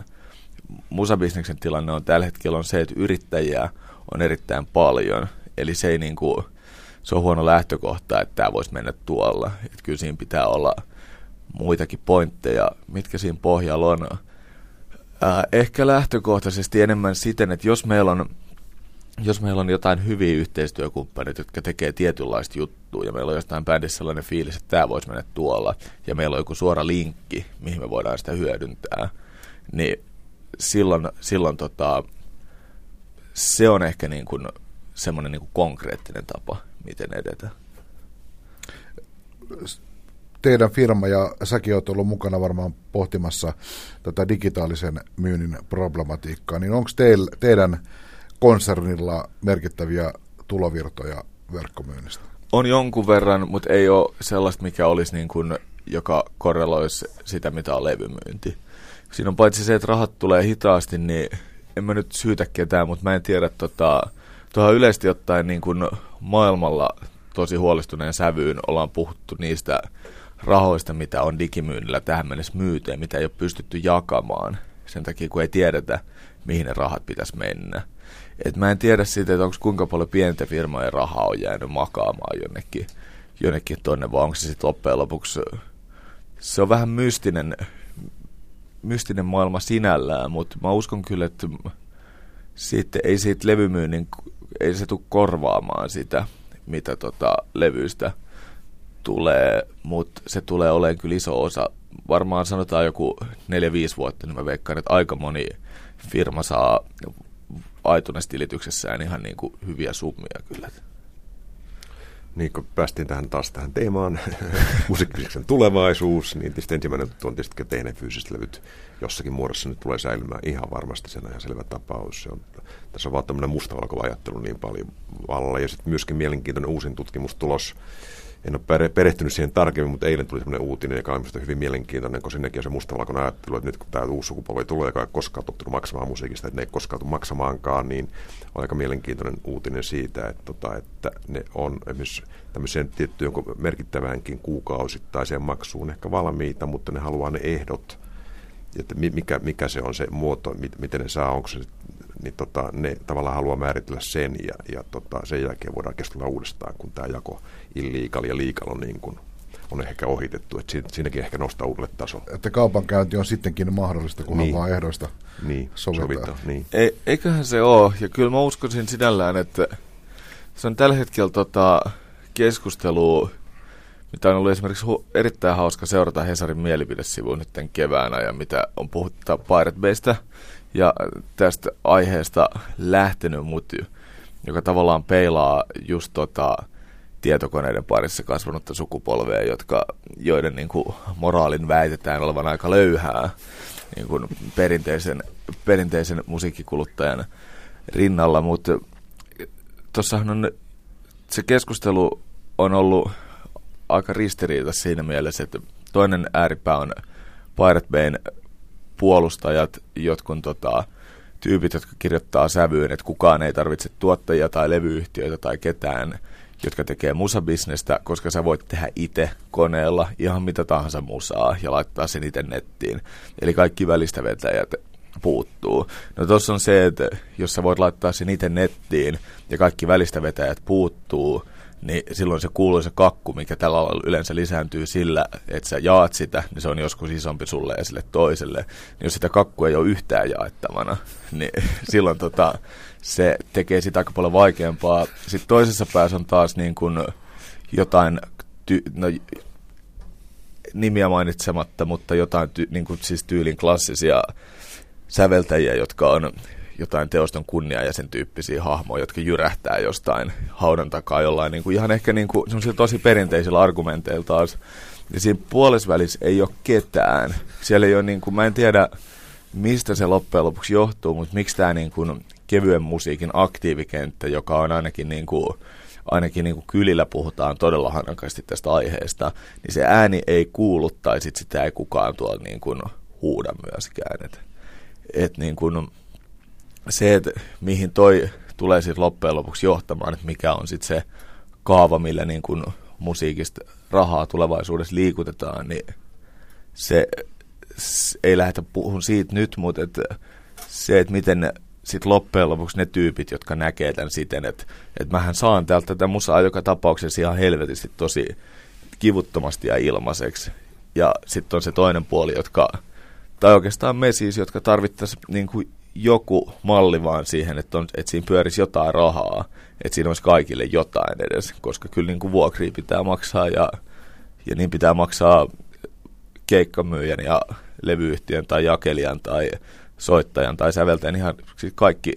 musabisneksen tilanne on tällä hetkellä on se, että yrittäjiä on erittäin paljon. Eli se ei niin kuin, se on huono lähtökohta, että tämä voisi mennä tuolla. Että kyllä siinä pitää olla muitakin pointteja, mitkä siinä pohjalla on. Äh, ehkä lähtökohtaisesti enemmän siten, että jos meillä on jos meillä on jotain hyviä yhteistyökumppaneita, jotka tekee tietynlaista juttua, ja meillä on jostain bändissä sellainen fiilis, että tämä voisi mennä tuolla, ja meillä on joku suora linkki, mihin me voidaan sitä hyödyntää, niin silloin, silloin tota, se on ehkä niin kuin semmoinen niin kuin konkreettinen tapa, miten edetä. Teidän firma ja säkin olet ollut mukana varmaan pohtimassa tätä digitaalisen myynnin problematiikkaa, niin onko teidän konsernilla merkittäviä tulovirtoja verkkomyynnistä? On jonkun verran, mutta ei ole sellaista, mikä olisi niin kuin, joka korreloisi sitä, mitä on levymyynti. Siinä on paitsi se, että rahat tulee hitaasti, niin en mä nyt syytä ketään, mutta mä en tiedä, tota, tuohon yleisesti ottaen niin kuin maailmalla tosi huolestuneen sävyyn ollaan puhuttu niistä rahoista, mitä on digimyynnillä tähän mennessä myyty ja mitä ei ole pystytty jakamaan sen takia, kun ei tiedetä, mihin ne rahat pitäisi mennä. Et mä en tiedä siitä, että onko kuinka paljon pienten firmojen rahaa on jäänyt makaamaan jonnekin, jonnekin tonne, vai onko se sitten loppujen lopuksi, se on vähän mystinen, mystinen maailma sinällään, mutta mä uskon kyllä, että sitten ei siitä levymyynnin, ei se tule korvaamaan sitä, mitä tota levyistä tulee, mutta se tulee olemaan kyllä iso osa. Varmaan sanotaan joku 4-5 vuotta, niin mä veikkaan, että aika moni firma saa iTunes-tilityksessään ihan niin kuin hyviä summia kyllä. Niin kun päästiin tähän taas tähän teemaan, musiikkisen tulevaisuus, niin tietysti ensimmäinen on tietysti tehneet fyysiset levyt jossakin muodossa nyt tulee säilymään ihan varmasti, sen ihan selvä tapaus. Se on, tässä on vaan tämmöinen mustavalkova ajattelu niin paljon vallalla ja sitten myöskin mielenkiintoinen uusin tutkimustulos, en ole perehtynyt siihen tarkemmin, mutta eilen tuli sellainen uutinen, joka on minusta hyvin mielenkiintoinen, kun sinnekin on se mustavalkoinen ajattelu, että nyt kun tämä uusi sukupolvi tulee, joka ei koskaan tottunut maksamaan musiikista, että ne ei koskaan tule maksamaankaan, niin on aika mielenkiintoinen uutinen siitä, että, tota, että ne on esimerkiksi tämmöiseen tiettyyn merkittäväänkin kuukausittaiseen maksuun ehkä valmiita, mutta ne haluaa ne ehdot, että mikä, mikä se on se muoto, miten ne saa, onko se niin tota, ne tavallaan haluaa määritellä sen ja, ja tota, sen jälkeen voidaan keskustella uudestaan, kun tämä jako illegal ja legal on niin kuin on ehkä ohitettu, että siinäkin ehkä nostaa uudelle tasolle. Että kaupankäynti on sittenkin mahdollista, kunhan niin. vaan ehdoista niin. sovitaan. Niin. E, eiköhän se ole, ja kyllä mä uskoisin sinällään, että se on tällä hetkellä tota, keskustelu, mitä on ollut esimerkiksi hu- erittäin hauska seurata Hesarin mielipidesivuun nyt tämän keväänä, ja mitä on puhuttu Pirate Baystä, ja tästä aiheesta lähtenyt, mutta joka tavallaan peilaa just tota, tietokoneiden parissa kasvanutta sukupolvea, jotka, joiden niin kuin, moraalin väitetään olevan aika löyhää. niin kuin perinteisen, perinteisen musiikkikuluttajan rinnalla, mutta tuossahan on se keskustelu on ollut aika ristiriita siinä mielessä, että toinen ääripää on Pirate Bayn puolustajat, jotkun tota, tyypit, jotka kirjoittaa sävyyn, että kukaan ei tarvitse tuottajia tai levyyhtiöitä tai ketään, jotka tekee musabisnestä, koska sä voit tehdä itse koneella ihan mitä tahansa musaa ja laittaa sen itse nettiin. Eli kaikki välistä vetäjät puuttuu. No tuossa on se, että jos sä voit laittaa sen itse nettiin ja kaikki välistä vetäjät puuttuu, niin silloin se kuuluisa kakku, mikä tällä alalla yleensä lisääntyy sillä, että sä jaat sitä, niin se on joskus isompi sulle ja sille toiselle. Niin jos sitä kakkua ei ole yhtään jaettavana, niin silloin tota, se tekee sitä aika paljon vaikeampaa. Sitten toisessa päässä on taas niin kuin jotain, ty- no, nimiä mainitsematta, mutta jotain ty- niin kuin siis tyylin klassisia säveltäjiä, jotka on jotain teoston kunnia ja sen tyyppisiä hahmoja, jotka jyrähtää jostain haudan takaa jollain niin kuin ihan ehkä niin kuin, tosi perinteisillä argumenteilla taas. Ja siinä puolesvälissä ei ole ketään. Siellä ei ole niin kuin, mä en tiedä mistä se loppujen lopuksi johtuu, mutta miksi tämä niin kuin kevyen musiikin aktiivikenttä, joka on ainakin niin kuin, ainakin niin kuin kylillä puhutaan todella hanakasti tästä aiheesta, niin se ääni ei kuulu tai sit sitä ei kukaan tuolla niin kuin huuda myöskään. Et, et niin kuin, se, että mihin toi tulee sitten loppujen lopuksi johtamaan, että mikä on sitten se kaava, millä niin kuin musiikista rahaa tulevaisuudessa liikutetaan, niin se, se ei lähdetä puhun siitä nyt, mutta että se, että miten sitten loppujen lopuksi ne tyypit, jotka näkee tämän siten, että, että mähän saan täältä tätä musaa joka tapauksessa ihan helvetisti tosi kivuttomasti ja ilmaiseksi. Ja sitten on se toinen puoli, jotka, tai oikeastaan me siis, jotka tarvittaisiin niin kuin joku malli vaan siihen, että, on, että siinä pyörisi jotain rahaa, että siinä olisi kaikille jotain edes, koska kyllä niin kuin vuokria pitää maksaa ja, ja niin pitää maksaa keikkamyyjän ja levyyhtiön tai jakelijan tai soittajan tai säveltäjän, ihan siis kaikki,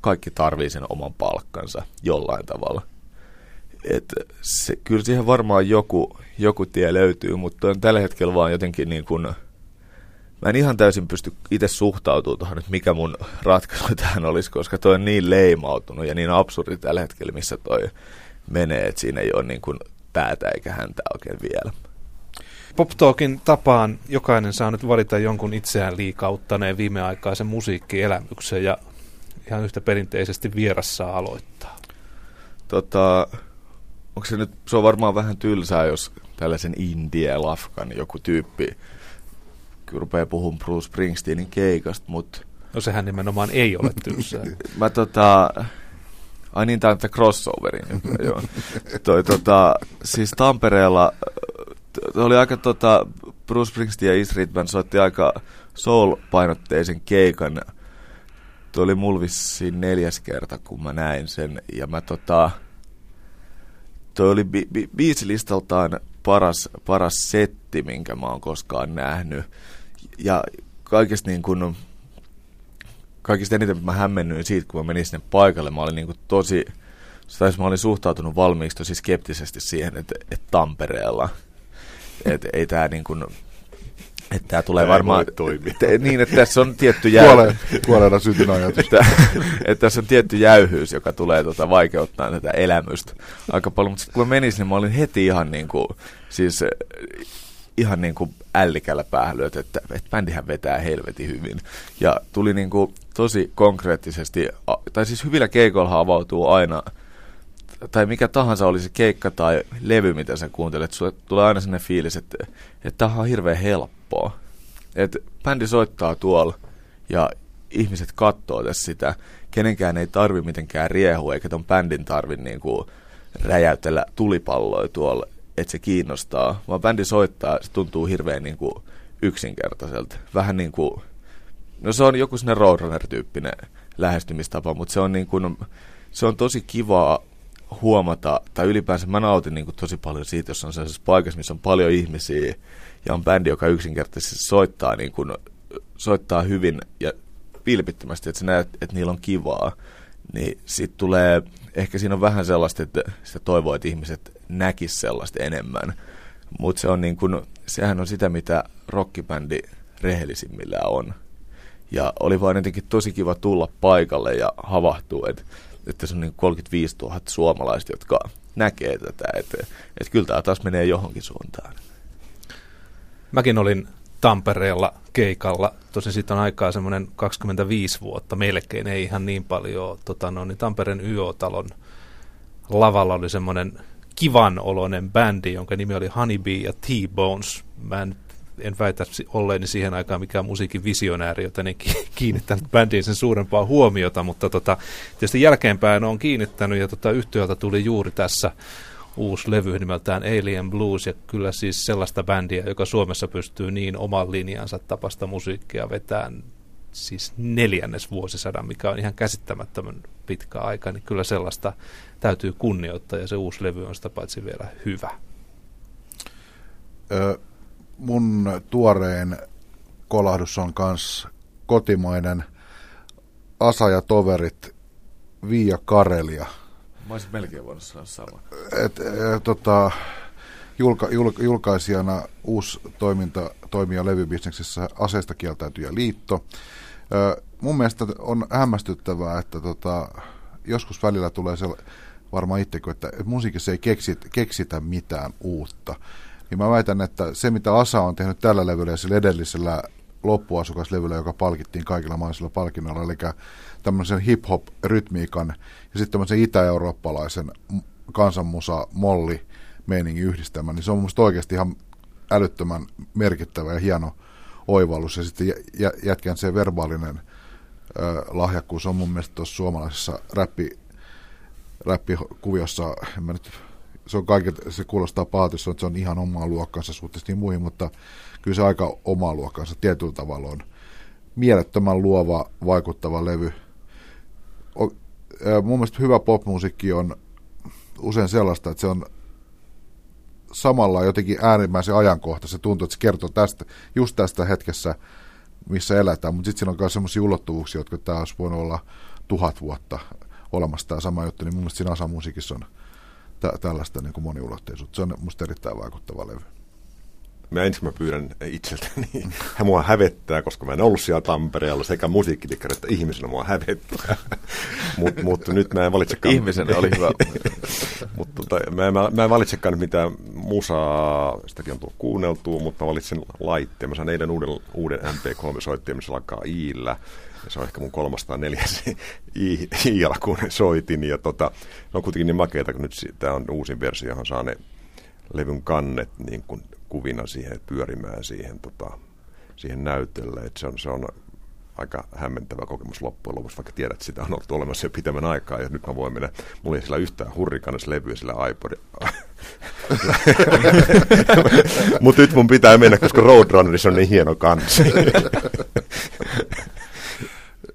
kaikki tarvii sen oman palkkansa jollain tavalla. Et se, kyllä siihen varmaan joku, joku tie löytyy, mutta on tällä hetkellä vaan jotenkin niin kuin – mä en ihan täysin pysty itse suhtautumaan tuohon, että mikä mun ratkaisu tähän olisi, koska toi on niin leimautunut ja niin absurdi tällä hetkellä, missä toi menee, että siinä ei ole niin kuin päätä eikä häntä oikein vielä. Pop Talkin tapaan jokainen saa nyt valita jonkun itseään liikauttaneen viimeaikaisen musiikkielämyksen ja ihan yhtä perinteisesti vieras saa aloittaa. Tota, onko se nyt, se on varmaan vähän tylsää, jos tällaisen indie-lafkan joku tyyppi rupeaa puhumaan Bruce Springsteenin keikasta, mutta... No sehän nimenomaan ei ole tylsää. mä tota... Ai niin, tämä on crossoverin. joo. Toi, tota, siis Tampereella oli aika tota, Bruce Springsteen ja East Ridman soitti aika soul-painotteisen keikan. Tuo oli mulla vissiin neljäs kerta, kun mä näin sen. Ja mä tota... Toi oli bi- bi- biisilistaltaan paras, paras setti, minkä mä oon koskaan nähnyt ja kaikesta niin kuin, kaikista eniten mä hämmennyin siitä, kun mä menin sinne paikalle. Mä olin niin kuin tosi, tai mä olin suhtautunut valmiiksi tosi skeptisesti siihen, että, että Tampereella, että ei tämä niin kuin, että tämä tulee varmaan... Te, niin, että tässä on tietty jäyhyys. Kuolleena syntyn ajatus. että, että tässä on tietty jäyhyys, joka tulee tota, vaikeuttaa tätä elämystä aika paljon. Mutta kun mä menisin, niin mä olin heti ihan niin kuin, siis ihan niin kuin ällikällä päähän että, että, että bändihän vetää helvetin hyvin. Ja tuli niin kuin tosi konkreettisesti, tai siis hyvillä keikoilla avautuu aina, tai mikä tahansa oli se keikka tai levy, mitä sä kuuntelet, sulle tulee aina sellainen fiilis, että, että tämä on hirveän helppoa. Että bändi soittaa tuolla ja ihmiset katsoo tässä sitä. Kenenkään ei tarvi mitenkään riehua, eikä ton bändin tarvi niin kuin räjäytellä tulipalloja tuolla että se kiinnostaa, vaan bändi soittaa, se tuntuu hirveän niin kuin yksinkertaiselta. Vähän niin kuin, no se on joku sinne Roadrunner-tyyppinen lähestymistapa, mutta se on, niin kuin, se on tosi kivaa huomata, tai ylipäänsä mä nautin niin kuin tosi paljon siitä, jos on sellaisessa paikassa, missä on paljon ihmisiä, ja on bändi, joka yksinkertaisesti soittaa, niin kuin, soittaa hyvin ja vilpittömästi, että sä näet, että niillä on kivaa, niin sitten tulee, ehkä siinä on vähän sellaista, että sitä toivoo, että ihmiset näkisi sellaista enemmän. Mutta se on niin kun, sehän on sitä, mitä rockibändi rehellisimmillään on. Ja oli vaan jotenkin tosi kiva tulla paikalle ja havahtua, että, että se on niin 35 000 suomalaista, jotka näkee tätä, että, että kyllä tämä taas menee johonkin suuntaan. Mäkin olin Tampereella keikalla. Tosin siitä on aikaa semmoinen 25 vuotta, melkein ei ihan niin paljon. Tota, no, niin Tampereen YO-talon lavalla oli semmoinen kivan oloinen bändi, jonka nimi oli Honeybee ja T-Bones. Mä en, en väitä olleeni siihen aikaan mikään musiikin visionääri, joten en kiinnittänyt bändiin sen suurempaa huomiota, mutta tota, tietysti jälkeenpäin on kiinnittänyt ja tota, yhtiöltä tuli juuri tässä uusi levy nimeltään Alien Blues, ja kyllä siis sellaista bändiä, joka Suomessa pystyy niin oman linjansa tapasta musiikkia vetämään siis neljännes vuosisadan, mikä on ihan käsittämättömän pitkä aika, niin kyllä sellaista täytyy kunnioittaa, ja se uusi levy on sitä paitsi vielä hyvä. Ö, mun tuorein kolahdus on myös kotimainen Asa ja toverit Viia Karelia – Mä olisin melkein voinut sanoa sama. Et, et, tota, julka, jul, julkaisijana uusi toiminta toimia levybisneksessä aseista kieltäytyjä liitto. Ö, mun mielestä on hämmästyttävää, että tota, joskus välillä tulee se varmaan itsekö, että, että musiikissa ei keksit, keksitä mitään uutta. Niin mä väitän, että se mitä Asa on tehnyt tällä levyllä ja sillä edellisellä loppuasukaslevyllä, joka palkittiin kaikilla maisilla palkinnoilla, eli tämmöisen hip-hop-rytmiikan ja sitten tämmöisen itä-eurooppalaisen kansanmusa molli meiningin yhdistelmä, niin se on mielestäni oikeasti ihan älyttömän merkittävä ja hieno oivallus. Ja sitten jätkän se verbaalinen ö, lahjakkuus on mun mielestä tuossa suomalaisessa räppi, räppikuviossa, en mä nyt, se, on kaiket, se kuulostaa pahatissa, että se on ihan omaa luokkansa suhteessa niin muihin, mutta kyllä se aika omaa luokkansa tietyllä tavalla on. Mielettömän luova, vaikuttava levy – mun mielestä hyvä popmusiikki on usein sellaista, että se on samalla jotenkin äärimmäisen ajankohta. Se tuntuu, että se kertoo tästä, just tästä hetkessä, missä eletään, mutta sitten siinä on myös sellaisia ulottuvuuksia, jotka tämä olisi voinut olla tuhat vuotta olemassa tämä sama juttu, niin mun mielestä siinä asamusiikissa on tä- tällaista niin kuin moniulotteisuutta. Se on musta erittäin vaikuttava levy mä ensin mä pyydän itseltäni, hän mua hävettää, koska mä en ollut siellä Tampereella sekä musiikkitikkari että ihmisenä mua hävettää. Mutta mut nyt mä en valitsekaan... Ihmisenä oli hyvä. mutta tota, mä, mä, mä en valitsekaan nyt mitään musaa, sitäkin on tullut kuunneltua, mutta mä valitsen laitteen. Mä sain eilen uuden, uuden MP3-soitteen, missä alkaa Iillä. Se on ehkä mun 304 Iillä, kun soitin. Ja tota, ne on kuitenkin niin makeita, kun nyt tämä on uusin versio, johon saa ne levyn kannet niin kuin kuvina siihen, pyörimään siihen, tota, siihen näytölle. Et se, on, se on aika hämmentävä kokemus loppujen lopuksi, vaikka tiedät, että sitä on ollut olemassa jo pitemmän aikaa, ja nyt mä voin mennä, mulla ei sillä yhtään hurrikanes levyä sillä iPod. Mutta nyt mun pitää mennä, koska Roadrunnerissa on niin hieno kansi.